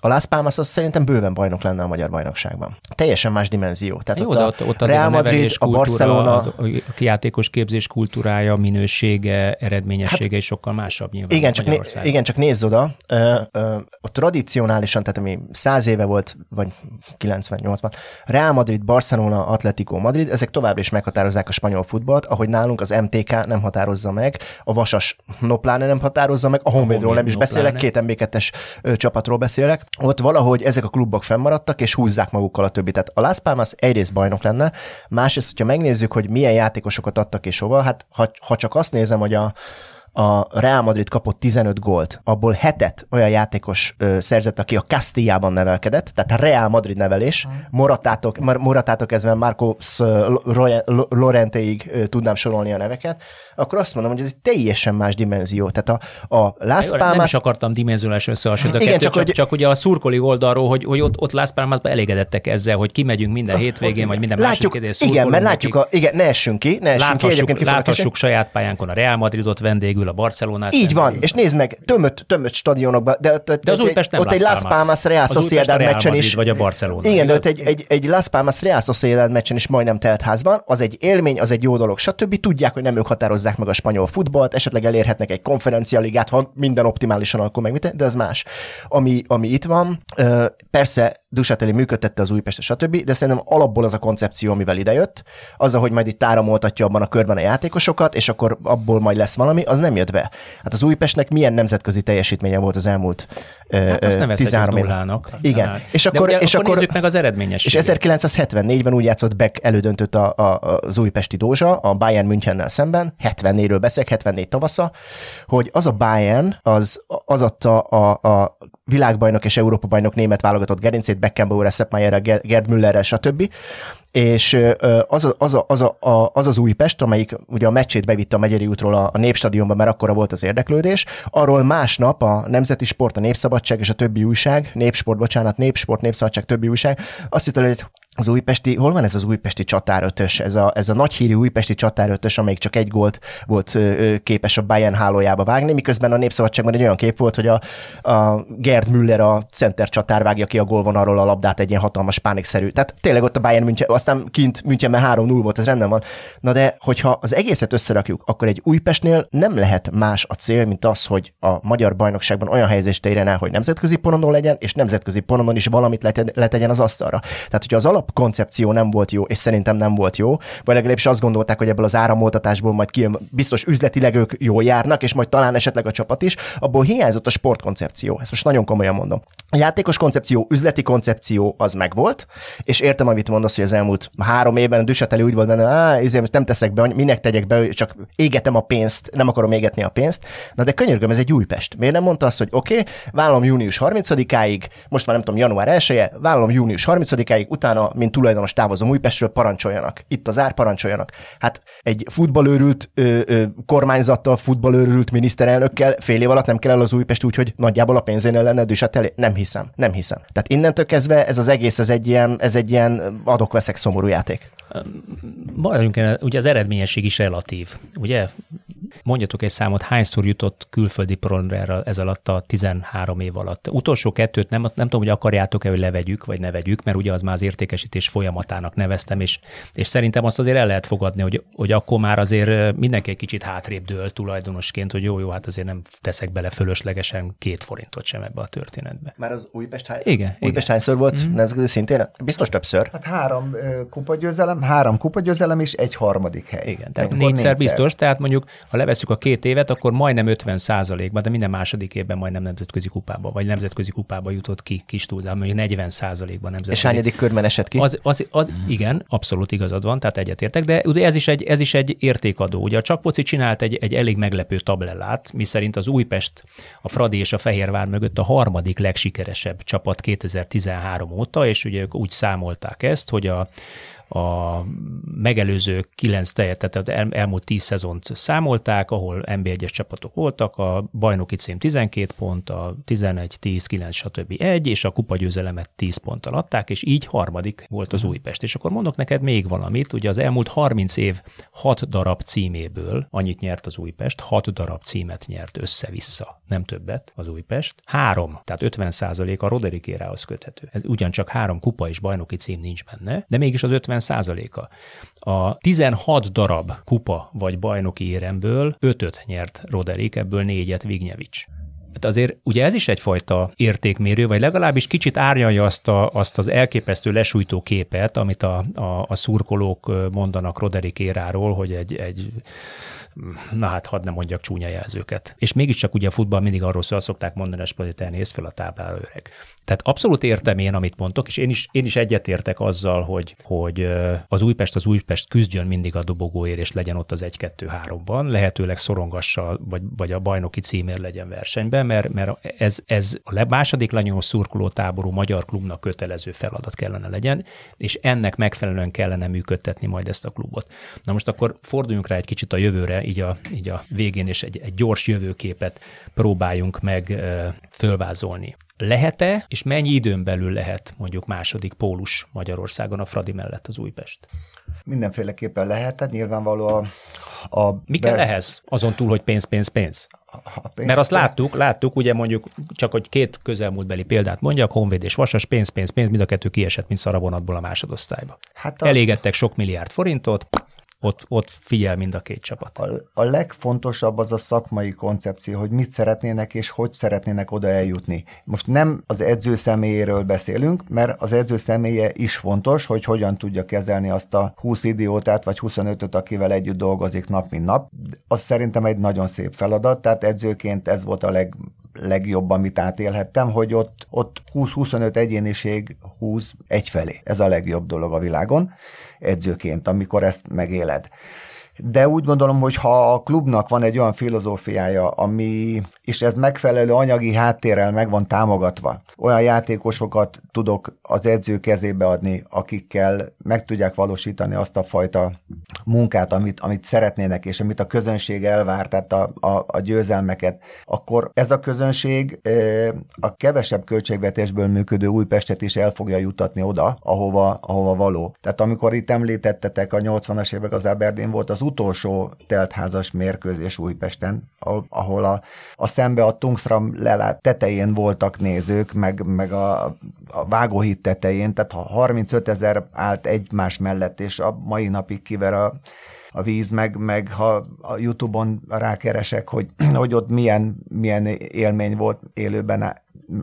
A Las Palmas az szerintem bőven bajnok lenne a magyar bajnokságban. Teljesen más dimenzió. Tehát Jó, ott, a ott, ott Real Madrid, a, a Barcelona... Az, a játékos képzés kultúrája, minősége, eredményessége hát, is sokkal másabb nyilván. Igen, csak, né- igen, csak nézz oda, ö, ö, ott tradicionálisan, tehát ami száz éve volt, vagy 90-80, Real Madrid, Barcelona, Atletico Madrid, ezek továbbra is meghatározzák a spanyol futballt, ahogy nálunk az MTK nem határozza meg, a Vasas Nopláne nem határozza meg, a Honvédról nem is beszélek, két MB2-es csapatról beszélek. Ott valahogy ezek a klubok fennmaradtak, és húzzák magukkal a többi. Tehát a Las Palmas egyrészt bajnok lenne, másrészt, hogyha megnézzük, hogy milyen játékosokat adtak és hova, hát ha, ha csak azt nézem, hogy a, a Real Madrid kapott 15 gólt, abból hetet olyan játékos ö, szerzett, aki a Castillában nevelkedett, tehát a Real Madrid nevelés, Moratától, Moratától kezdve Marcos Lorenteig tudnám sorolni a neveket, akkor azt mondom, hogy ez egy teljesen más dimenzió. Tehát a, a Las Palmas... Nem is akartam dimenziólás összehasonlítani, Igen, csak, csak, hogy... csak ugye a szurkoli oldalról, hogy, hogy ott, ott Las Palmasban elégedettek ezzel, hogy kimegyünk minden hétvégén, vagy minden látjuk, második Igen, mert látjuk, a, igen, ne essünk ki, ne essünk láthassuk, ki, láthassuk saját pályánkon a Real Madridot vendégül, a Barcelonát. Így van, és nézd meg, tömött, tömött stadionokban, de, de, de az Újpest nem ott egy Las Palmas Real Sociedad meccsen is. Vagy a Barcelona. Igen, de ott egy, egy, egy Las Palmas Real Sociedad meccsen is majdnem telt házban, az egy élmény, az egy jó dolog, stb. Tudják, hogy nem ők határozzák meg a spanyol futballt, esetleg elérhetnek egy konferencialigát, ha minden optimálisan alakul meg, de ez más. Ami, ami itt van, persze Dusateli működtette az Újpest, stb., de szerintem alapból az a koncepció, amivel idejött, az, hogy majd itt táramoltatja abban a körben a játékosokat, és akkor abból majd lesz valami, az nem jött be. Hát az Újpestnek milyen nemzetközi teljesítménye volt az elmúlt hát uh, 13 nullának. Igen. Hát. És akkor, és akkor, nézzük meg az eredményességet. És 1974-ben úgy játszott Beck elődöntött a, a, az újpesti Dózsa, a Bayern Münchennel szemben, 74-ről beszélek, 74 tavasza, hogy az a Bayern, az, az adta a, a világbajnok és Európa bajnok német válogatott gerincét, Beckenbauer, Sepp Mayerrel, Gerd Müllerrel, stb. És az, a, az, a, az, a, az az Újpest, amelyik ugye a meccsét bevitte a Megyeri útról a, a Népstadionba, mert akkora volt az érdeklődés, arról másnap a Nemzeti Sport, a Népszabadság és a többi újság, Népsport, bocsánat, Népsport, Népszabadság, többi újság, azt hitt, hogy az újpesti, hol van ez az újpesti csatárötös, ez a, ez a nagyhírű újpesti csatárötös, amelyik csak egy gólt volt képes a Bayern hálójába vágni, miközben a Népszabadságban egy olyan kép volt, hogy a, a Gerd Müller a center csatár vágja ki a gólvonalról a labdát egy ilyen hatalmas pánikszerű. Tehát tényleg ott a Bayern München, aztán kint Münchenben 3-0 volt, ez rendben van. Na de, hogyha az egészet összerakjuk, akkor egy Újpestnél nem lehet más a cél, mint az, hogy a magyar bajnokságban olyan helyzést érjen el, hogy nemzetközi porondon legyen, és nemzetközi porondon is valamit letegyen az asztalra. Tehát, hogyha az alap koncepció nem volt jó, és szerintem nem volt jó, vagy legalábbis azt gondolták, hogy ebből az áramoltatásból majd kijön, biztos üzletileg ők jól járnak, és majd talán esetleg a csapat is, abból hiányzott a sportkoncepció. Ezt most nagyon komolyan mondom. A játékos koncepció, üzleti koncepció az megvolt, és értem, amit mondasz, hogy az elmúlt három évben a Düsateli úgy volt benne, hogy ezért nem teszek be, minek tegyek be, csak égetem a pénzt, nem akarom égetni a pénzt. Na de könyörgöm, ez egy Újpest. Miért nem mondta azt, hogy oké, okay, vállalom június 30-áig, most már nem tudom, január 1 vállalom június 30-áig, utána mint tulajdonos távozom Újpestről, parancsoljanak. Itt az ár, parancsoljanak. Hát egy futballőrült ö, ö, kormányzattal, futballőrült miniszterelnökkel fél év alatt nem kell el az Újpest úgy, hogy nagyjából a pénzénél lenne elé. Nem hiszem, nem hiszem. Tehát innentől kezdve ez az egész, ez egy ilyen, ez egy ilyen adok-veszek szomorú játék. Maradjunk ugye az eredményesség is relatív. Ugye mondjatok egy számot, hányszor jutott külföldi porondra ez alatt a 13 év alatt. Utolsó kettőt nem, nem tudom, hogy akarjátok-e, hogy levegyük, vagy ne vegyük, mert ugye az már az értékesítés folyamatának neveztem, és, és szerintem azt azért el lehet fogadni, hogy, hogy akkor már azért mindenki egy kicsit hátrébb dől tulajdonosként, hogy jó, jó, hát azért nem teszek bele fölöslegesen két forintot sem ebbe a történetbe. Már az Újpest, hány... igen, Újpest igen. hányszor volt mm. nemzetközi szintén? Biztos többször. Hát három kupagyőzelem, három kupagyőzelem és egy harmadik hely. Igen, tehát négyszer, négyszer biztos, tehát mondjuk, ha leveszük a két évet, akkor majdnem 50 százalékban, de minden második évben majdnem nemzetközi kupába, vagy nemzetközi kupába jutott ki kis túl, de mondjuk 40 százalékban nemzetközi. És hányadik körben esett ki? Az, az, az, igen, abszolút igazad van, tehát egyetértek, de ugye ez is egy, ez is egy értékadó. Ugye a Csakpoci csinált egy, egy elég meglepő tabellát, miszerint az Újpest, a Fradi és a Fehérvár mögött a harmadik legsikeresebb csapat 2013 óta, és ugye ők úgy számolták ezt, hogy a a megelőző kilenc tejet, tehát el, elmúlt tíz szezont számolták, ahol NB1-es csapatok voltak, a bajnoki cím 12 pont, a 11, 10, 9, stb. egy, és a kupagyőzelemet 10 ponttal adták, és így harmadik volt az Újpest. És akkor mondok neked még valamit, ugye az elmúlt 30 év 6 darab címéből annyit nyert az Újpest, 6 darab címet nyert össze-vissza, nem többet az Újpest. Három, tehát 50% a Roderick érához köthető. Ez ugyancsak három kupa és bajnoki cím nincs benne, de mégis az 50 50%-a. A 16 darab kupa vagy bajnoki éremből 5 nyert Roderick, ebből négyet Vignyevics. Hát azért ugye ez is egyfajta értékmérő, vagy legalábbis kicsit árnyalja azt, a, azt az elképesztő lesújtó képet, amit a, a, a szurkolók mondanak Roderick éráról, hogy egy, egy na hát hadd ne mondjak csúnya jelzőket. És mégiscsak ugye a futball mindig arról szól, szokták mondani, hogy te néz fel a táblára öreg. Tehát abszolút értem én, amit mondtok, és én is, én is egyetértek azzal, hogy, hogy az Újpest az Újpest küzdjön mindig a dobogóért, és legyen ott az 1-2-3-ban, lehetőleg szorongassa, vagy, vagy a bajnoki címér legyen versenyben, mert, mert ez, ez a második lenyomó szurkoló táború magyar klubnak kötelező feladat kellene legyen, és ennek megfelelően kellene működtetni majd ezt a klubot. Na most akkor forduljunk rá egy kicsit a jövőre, így a, így a végén, és egy, egy gyors jövőképet próbáljunk meg fölvázolni. Lehet-e, és mennyi időn belül lehet mondjuk második pólus Magyarországon a Fradi mellett az Újpest? Mindenféleképpen lehet, nyilvánvaló a, a Mi be... kell ehhez? Azon túl, hogy pénz, pénz, pénz? A pénz Mert azt láttuk, láttuk, ugye mondjuk csak, hogy két közelmúltbeli példát mondjak, Honvéd és Vasas, pénz, pénz, pénz, mind a kettő kiesett, mint szaravonatból a másodosztályba. Hát a... Elégettek sok milliárd forintot, ott, ott figyel mind a két csapat. A, a legfontosabb az a szakmai koncepció, hogy mit szeretnének és hogy szeretnének oda eljutni. Most nem az edző személyéről beszélünk, mert az edző személye is fontos, hogy hogyan tudja kezelni azt a 20 idiótát vagy 25-öt, akivel együtt dolgozik nap, mint nap. Az szerintem egy nagyon szép feladat, tehát edzőként ez volt a leg, legjobb, amit átélhettem, hogy ott, ott 20-25 egyéniség húz egyfelé. Ez a legjobb dolog a világon edzőként, amikor ezt megéled. De úgy gondolom, hogy ha a klubnak van egy olyan filozófiája, ami, és ez megfelelő anyagi háttérrel meg van támogatva, olyan játékosokat tudok az edző kezébe adni, akikkel meg tudják valósítani azt a fajta munkát, amit, amit szeretnének, és amit a közönség elvár, tehát a, a, a győzelmeket, akkor ez a közönség a kevesebb költségvetésből működő Újpestet is el fogja jutatni oda, ahova, ahova való. Tehát amikor itt említettetek, a 80-as évek az Aberdeen volt az utolsó teltházas mérkőzés Újpesten, ahol, a, a szembe a Tungstram lelát tetején voltak nézők, meg, meg a, a vágóhíd tetején, tehát ha 35 ezer állt egymás mellett, és a mai napig kiver a, a víz, meg, meg ha a Youtube-on rákeresek, hogy, hogy ott milyen, milyen élmény volt élőben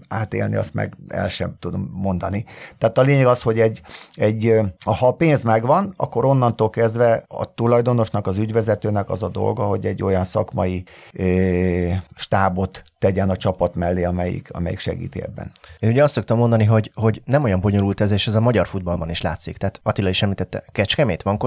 átélni, azt meg el sem tudom mondani. Tehát a lényeg az, hogy egy, egy, ha a pénz megvan, akkor onnantól kezdve a tulajdonosnak, az ügyvezetőnek az a dolga, hogy egy olyan szakmai ö, stábot tegyen a csapat mellé, amelyik, amelyik segíti ebben. Én ugye azt szoktam mondani, hogy, hogy nem olyan bonyolult ez, és ez a magyar futballban is látszik. Tehát Attila is említette, Kecskemét, van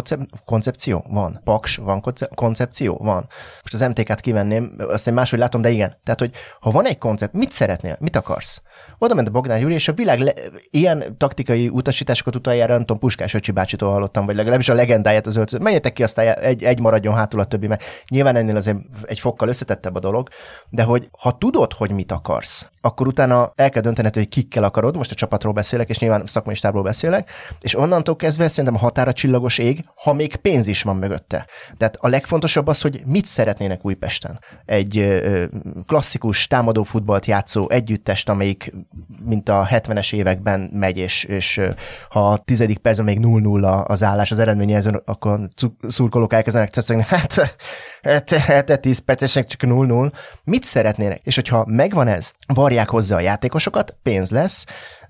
koncepció? Van. Paks, van koncepció? Van. Most az MTK-t kivenném, azt én máshogy látom, de igen. Tehát, hogy ha van egy koncept, mit szeretnél? Mit akarsz? Oda ment a Bogdán Gyuri, és a világ le- ilyen taktikai utasításokat utoljára, nem tudom, Puskás Öcsi bácsitól hallottam, vagy legalábbis a legendáját az öltöző. Menjetek ki, aztán egy, egy maradjon hátul a többi, mert nyilván ennél azért egy fokkal összetettebb a dolog, de hogy ha tudod, hogy mit akarsz, akkor utána el kell döntened, hogy kikkel akarod, most a csapatról beszélek, és nyilván szakmai stábról beszélek, és onnantól kezdve szerintem a határa csillagos ég, ha még pénz is van mögötte. Tehát a legfontosabb az, hogy mit szeretnének Újpesten. Egy klasszikus támadó futballt játszó együttest, amelyik mint a 70-es években megy, és, és ha a tizedik percben még 0-0 az állás, az eredményező, akkor szurkolók elkezdenek cecegni, (laughs) hát, hát, hát 10 percesnek csak 0-0. Mit szeretnének? És hogyha megvan ez, varják hozzá a játékosokat, pénz lesz,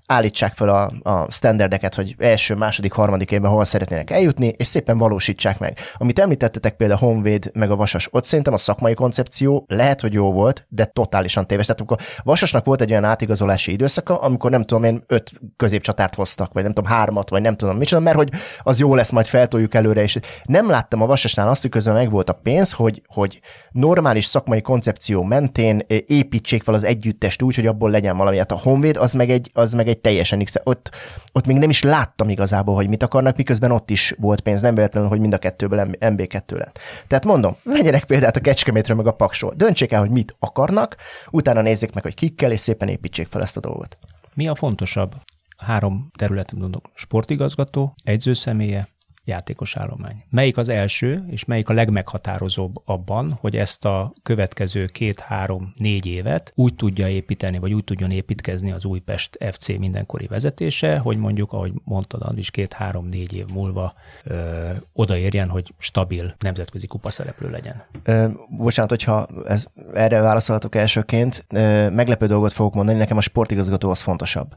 állítsák fel a, a standardeket, hogy első, második, harmadik évben hol szeretnének eljutni, és szépen valósítsák meg. Amit említettetek például a Honvéd meg a Vasas, ott szerintem a szakmai koncepció lehet, hogy jó volt, de totálisan téves. Tehát akkor Vasasnak volt egy olyan átigazolási időszaka, amikor nem tudom én öt középcsatárt hoztak, vagy nem tudom hármat, vagy nem tudom micsoda, mert hogy az jó lesz, majd feltoljuk előre, és nem láttam a Vasasnál azt, hogy közben meg volt a pénz, hogy, hogy normális szakmai koncepció mentén építsék fel az együttest úgy, hogy abból legyen valami. Hát a Honvéd az meg egy, az meg egy egy teljesen X. Ott, ott még nem is láttam igazából, hogy mit akarnak, miközben ott is volt pénz, nem véletlenül, hogy mind a kettőből MB2 lett. Tehát mondom, vegyenek példát a Kecskemétről meg a Paksról. Döntsék el, hogy mit akarnak, utána nézzék meg, hogy kikkel, és szépen építsék fel ezt a dolgot. Mi a fontosabb? Három területen mondok. Sportigazgató, edzőszemélye, játékos állomány. Melyik az első, és melyik a legmeghatározóbb abban, hogy ezt a következő két, három, négy évet úgy tudja építeni, vagy úgy tudjon építkezni az Újpest FC mindenkori vezetése, hogy mondjuk, ahogy mondtad, Andris, két, három, négy év múlva ö, odaérjen, hogy stabil nemzetközi kupaszereplő legyen. Ö, bocsánat, hogyha ez, erre válaszolhatok elsőként, ö, meglepő dolgot fogok mondani, nekem a sportigazgató az fontosabb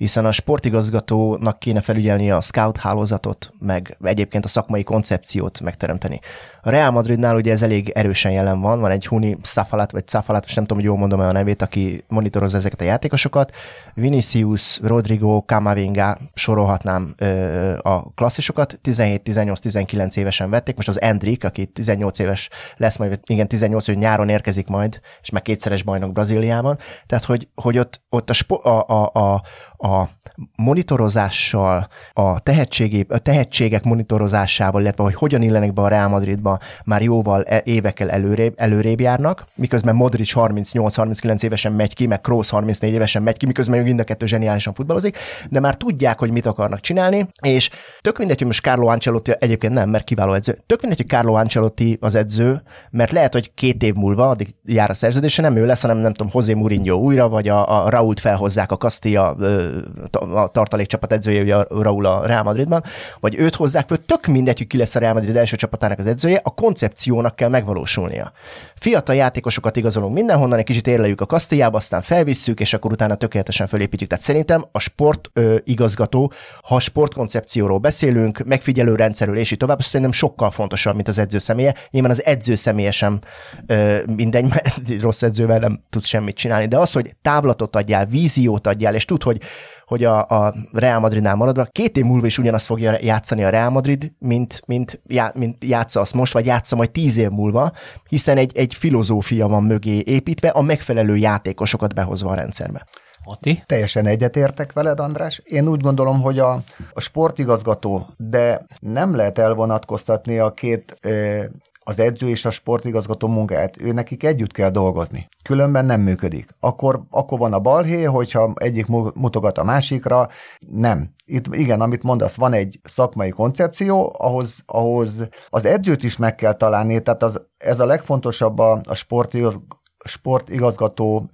hiszen a sportigazgatónak kéne felügyelni a scout hálózatot, meg egyébként a szakmai koncepciót megteremteni. A Real Madridnál ugye ez elég erősen jelen van, van egy Huni Szafalat, vagy Szafalat, most nem tudom, hogy jól mondom a nevét, aki monitorozza ezeket a játékosokat. Vinicius, Rodrigo, Camavinga, sorolhatnám ö, a klasszisokat, 17-18-19 évesen vették, most az Endrik, aki 18 éves lesz, majd igen, 18, hogy nyáron érkezik majd, és meg kétszeres bajnok Brazíliában. Tehát, hogy, hogy ott, ott a, a, a, a, a monitorozással, a, tehetségép, a tehetségek monitorozásával, illetve hogy hogyan illenek be a Real Madridba, már jóval e, évekkel előrébb, előrébb járnak, miközben Modric 38-39 évesen megy ki, meg Kroos 34 évesen megy ki, miközben mind a kettő zseniálisan futballozik, de már tudják, hogy mit akarnak csinálni, és tök mindegy, hogy most Carlo Ancelotti egyébként nem, mert kiváló edző. Tök mindegy, hogy Carlo Ancelotti az edző, mert lehet, hogy két év múlva, addig jár a szerződése, nem ő lesz, hanem nem tudom, José Mourinho újra, vagy a, a Raúlt felhozzák a Castilla a tartalékcsapat edzője, ugye a Raúl a Real Madridban, vagy őt hozzák föl, tök mindegy, hogy ki lesz a Real Madrid első csapatának az edzője, a koncepciónak kell megvalósulnia. Fiatal játékosokat igazolunk mindenhonnan, egy kicsit érleljük a Kastillába, aztán felvisszük, és akkor utána tökéletesen felépítjük. Tehát szerintem a sport ö, igazgató, ha sportkoncepcióról beszélünk, megfigyelő rendszerről, és így tovább, szerintem sokkal fontosabb, mint az edző személye. Nyilván az edző személye sem ö, mindegy, mert rossz edzővel nem tudsz semmit csinálni, de az, hogy távlatot adjál, víziót adjál, és tud, hogy hogy a, a Real Madridnál maradva két év múlva is ugyanazt fogja játszani a Real Madrid, mint, mint, já, mint játsza azt most, vagy játsza majd tíz év múlva, hiszen egy, egy filozófia van mögé építve, a megfelelő játékosokat behozva a rendszerbe. Ati? Teljesen egyetértek veled, András. Én úgy gondolom, hogy a, a sportigazgató, de nem lehet elvonatkoztatni a két e, az edző és a sportigazgató munkáját, ő nekik együtt kell dolgozni. Különben nem működik. Akkor, akkor van a balhé, hogyha egyik mutogat a másikra, nem. Itt igen, amit mondasz, van egy szakmai koncepció, ahhoz, ahhoz az edzőt is meg kell találni, tehát az, ez a legfontosabb a, a sportigazgató sportigazgató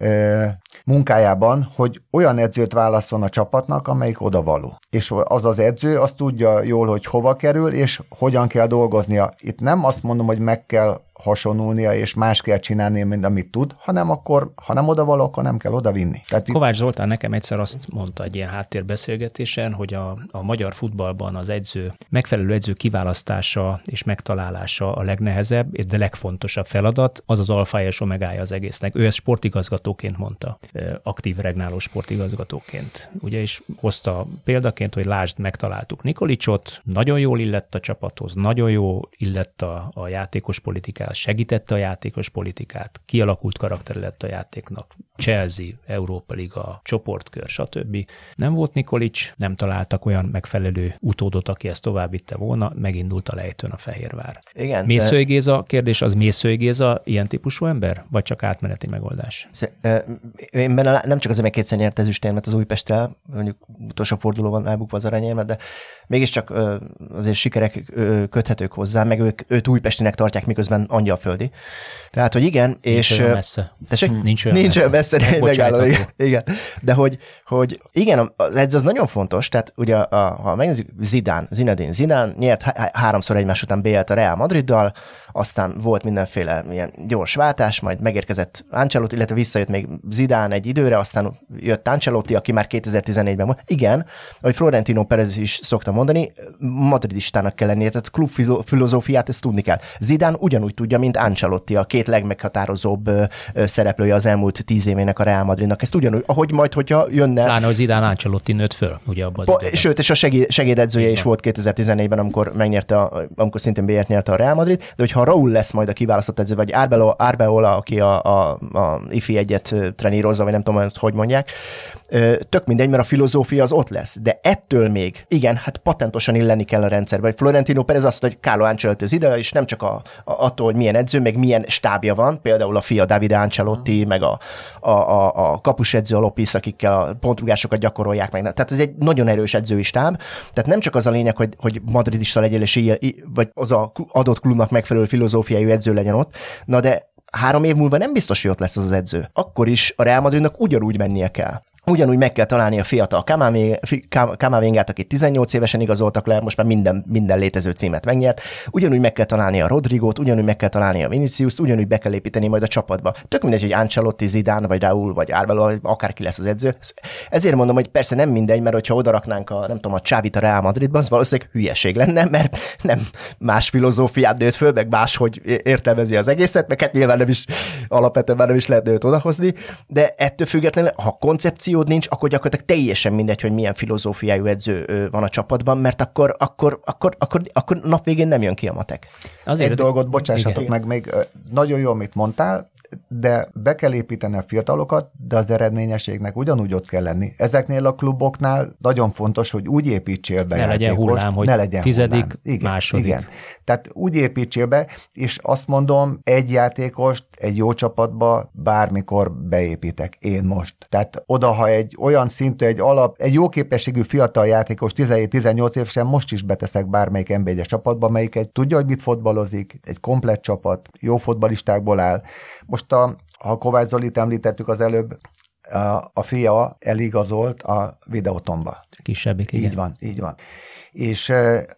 munkájában, hogy olyan edzőt válaszol a csapatnak, amelyik odavaló. És az az edző azt tudja jól, hogy hova kerül, és hogyan kell dolgoznia. Itt nem azt mondom, hogy meg kell hasonulnia, és más kell csinálni, mint amit tud, hanem akkor, ha nem oda való, akkor nem kell oda vinni. Tehát Kovács Zoltán nekem egyszer azt mondta egy ilyen háttérbeszélgetésen, hogy a, a magyar futballban az edző, megfelelő edző kiválasztása és megtalálása a legnehezebb, de legfontosabb feladat, az az alfa és omegája az egésznek. Ő ezt sportigazgatóként mondta, aktív regnáló sportigazgatóként. Ugye is hozta példaként, hogy lásd, megtaláltuk Nikolicsot, nagyon jól illett a csapathoz, nagyon jó illett a, a játékos politikát, segítette a játékos politikát, kialakult karakter lett a játéknak, Chelsea, Európa Liga, csoportkör, stb. Nem volt Nikolics, nem találtak olyan megfelelő utódot, aki ezt tovább vitte volna, megindult a lejtőn a Fehérvár. Igen. Mészői de... Géza, kérdés az Mészői Géza ilyen típusú ember, vagy csak átmeneti megoldás? Én benne nem csak azért, mert kétszer nyert ezüstérmet az Újpesttel, mondjuk utolsó fordulóban elbukva az aranyérmet, de mégiscsak azért sikerek köthetők hozzá, meg ők, őt Újpestinek tartják, miközben angyalföldi. Tehát, hogy igen, nincs és... Olyan messze. Tessék? (laughs) Nincs olyan nincs messze. messze, de megállom, igen, igen. De hogy, hogy igen, az edző az nagyon fontos, tehát ugye a, ha megnézzük, Zidán, Zinedine Zidán nyert há- háromszor egymás után BL-t a Real Madriddal, aztán volt mindenféle ilyen gyors váltás, majd megérkezett Ancelotti, illetve visszajött még Zidán egy időre, aztán jött Ancelotti, aki már 2014-ben volt. Igen, ahogy Florentino Perez is szokta mondani, madridistának kell lennie, tehát klub filozófiát ezt tudni kell. Zidán ugyanúgy tudja, mint Ancelotti, a két legmeghatározóbb szereplője az elmúlt tíz évének a Real Madridnak. Ezt ugyanúgy, ahogy majd, hogyha jönne... Pláne, hogy Zidán Ancelotti nőtt föl, ugye abban az időben. Sőt, és a segéd, segédedzője is volt 2014-ben, amikor megnyerte, a, amikor szintén BR nyerte a Real Madrid, de hogyha Raúl lesz majd a kiválasztott edző, vagy Arbelola, Arbeola aki a, a, a IFI egyet trenírozza, vagy nem tudom, hogy mondják, tök mindegy, mert a filozófia az ott lesz. De ettől még, igen, hát patentosan illeni kell a rendszerbe. Florentino Perez azt hogy Carlo Ancelotti az ide, és nem csak a, a, attól, hogy milyen edző, meg milyen stábja van, például a fia David Ancelotti, mm. meg a, a, a, a kapusedző a Lopis, akikkel a pontrugásokat gyakorolják meg. Tehát ez egy nagyon erős edzői stáb. Tehát nem csak az a lényeg, hogy, hogy madridista legyen, és vagy az a adott klubnak megfelelő filozófiájú edző legyen ott, na de három év múlva nem biztos, hogy ott lesz az az edző. Akkor is a Real Madridnak ugyanúgy mennie kell. Ugyanúgy meg kell találni a fiatal Kamavingát, akit 18 évesen igazoltak le, most már minden, minden létező címet megnyert. Ugyanúgy meg kell találni a Rodrigot, ugyanúgy meg kell találni a Vinicius, ugyanúgy be kell építeni majd a csapatba. Tök mindegy, hogy Ancelotti, Zidane, vagy Raúl, vagy Arbelo, akárki lesz az edző. Ezért mondom, hogy persze nem mindegy, mert hogyha odaraknánk a, nem tudom, a Csávit a Real Madridban, az valószínűleg hülyeség lenne, mert nem más filozófiát nőtt föl, meg máshogy értelmezi az egészet, meg hát nyilván nem is alapvetően nem is lehet őt odahozni, de ettől függetlenül, ha koncepció víziód nincs, akkor gyakorlatilag teljesen mindegy, hogy milyen filozófiájú edző van a csapatban, mert akkor, akkor, akkor, akkor, akkor nap végén nem jön ki a matek. Azért Egy dolgot bocsássatok igen. meg, még nagyon jó, amit mondtál, de be kell építeni a fiatalokat, de az eredményességnek ugyanúgy ott kell lenni. Ezeknél a kluboknál nagyon fontos, hogy úgy építsél be ne legyen hullám, hogy ne legyen tizedik, hullám. Igen, második. Igen. Tehát úgy építsél be, és azt mondom, egy játékost egy jó csapatba bármikor beépítek, én most. Tehát oda, ha egy olyan szintű, egy alap, egy jó képességű fiatal játékos, 17-18 évesen most is beteszek bármelyik nb csapatba, melyik egy tudja, hogy mit fotbalozik, egy komplett csapat, jó fotbalistákból áll. Most a, ha Kovács Zolit említettük az előbb, a, a fia eligazolt a videótomba. Kisebbik, igen. Így van, így van. És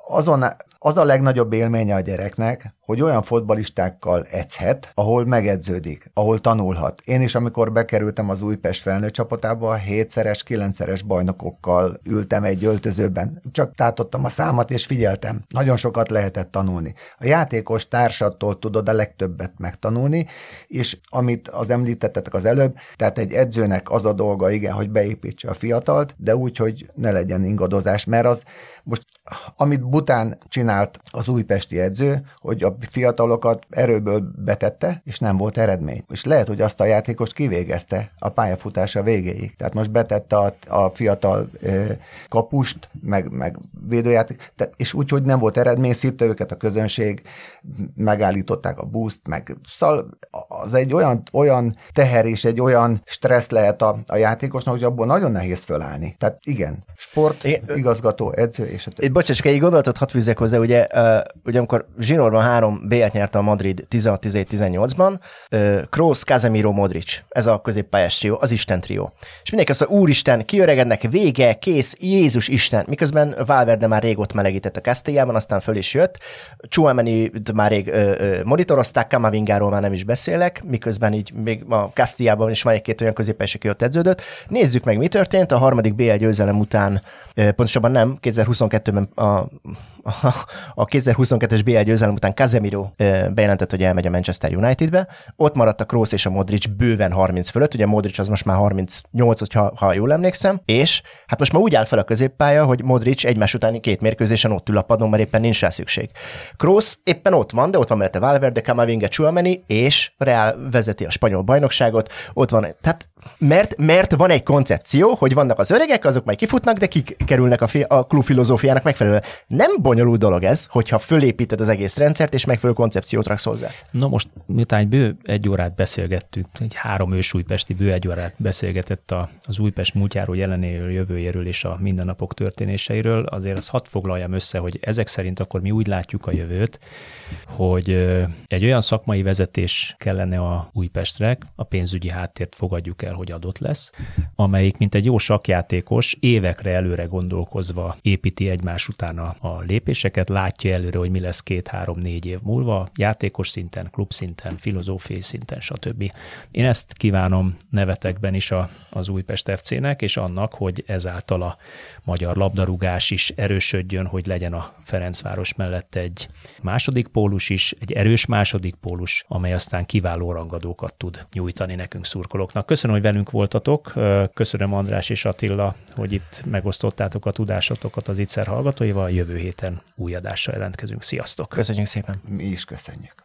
azon az a legnagyobb élménye a gyereknek, hogy olyan fotbalistákkal edzhet, ahol megedződik, ahol tanulhat. Én is, amikor bekerültem az Újpest felnőtt csapatába, hétszeres, kilencszeres bajnokokkal ültem egy öltözőben. Csak tátottam a számat és figyeltem. Nagyon sokat lehetett tanulni. A játékos társattól tudod a legtöbbet megtanulni, és amit az említettetek az előbb, tehát egy edzőnek az a dolga, igen, hogy beépítse a fiatalt, de úgy, hogy ne legyen ingadozás, mert az most, amit Bután csinált az újpesti edző, hogy a fiatalokat erőből betette, és nem volt eredmény. És lehet, hogy azt a játékost kivégezte a pályafutása végéig. Tehát most betette a, a fiatal ö, kapust, meg, meg védőjáték, tehát, és úgy, hogy nem volt eredmény, szírta őket a közönség, megállították a buszt, meg szal, az egy olyan, olyan teher és egy olyan stressz lehet a, a játékosnak, hogy abból nagyon nehéz fölállni. Tehát igen, sport, é, igazgató, edző és a többi. Bocsás, csak egy gondolatot hadd fűzek hozzá, ugye, uh, ugye amikor Zsinórban három b nyerte a Madrid 16-18-ban, uh, Kroos, Casemiro, Modric, ez a középpályás trió, az Isten trió. És mindenki azt mondja, úristen, kiöregednek, vége, kész, Jézus Isten. Miközben Valverde már rég ott melegített a Castellában, aztán föl is jött. Chouameni már rég ö, ö, monitorozták, Kamavingáról már nem is beszélek, miközben így még a Castillában is van egy-két olyan középpályás, aki ott edződött. Nézzük meg, mi történt. A harmadik BL győzelem után pontosabban nem, 2022-ben a, a, a 2022-es BL győzelem után Casemiro bejelentett, hogy elmegy a Manchester Unitedbe. Ott maradt a Kroos és a Modric bőven 30 fölött, ugye Modric az most már 38, hogyha, ha jól emlékszem, és hát most már úgy áll fel a középpálya, hogy Modric egymás utáni két mérkőzésen ott ül a padon, mert éppen nincs rá szükség. Kroos éppen ott van, de ott van mellette Valverde, Camavinga, Chouameni, és Real vezeti a spanyol bajnokságot, ott van, tehát mert, mert van egy koncepció, hogy vannak az öregek, azok majd kifutnak, de kik kerülnek a, fi- a klub filozófiának megfelelően. Nem bonyolult dolog ez, hogyha fölépíted az egész rendszert, és megfelelő koncepciót raksz hozzá. Na most, miután egy bő egy órát beszélgettünk, egy három ős újpesti bő egy órát beszélgetett a, az Újpest múltjáról, jelenéről, jövőjéről és a mindennapok történéseiről, azért az hadd foglaljam össze, hogy ezek szerint akkor mi úgy látjuk a jövőt, hogy egy olyan szakmai vezetés kellene a Újpestre, a pénzügyi háttért fogadjuk el, hogy adott lesz, amelyik, mint egy jó sakjátékos, évekre előre gondolkozva építi egymás után a, a lépéseket, látja előre, hogy mi lesz két-három-négy év múlva, játékos szinten, klub szinten, filozófiai szinten, stb. Én ezt kívánom nevetekben is a, az Újpest FC-nek, és annak, hogy ezáltal a magyar labdarúgás is erősödjön, hogy legyen a Ferencváros mellett egy második pólus is, egy erős második pólus, amely aztán kiváló rangadókat tud nyújtani nekünk szurkolóknak. Köszönöm, hogy velünk voltatok. Köszönöm András és Attila, hogy itt megosztottátok a tudásotokat az ITSZER hallgatóival. Jövő héten új adással jelentkezünk. Sziasztok! Köszönjük szépen! Mi is köszönjük!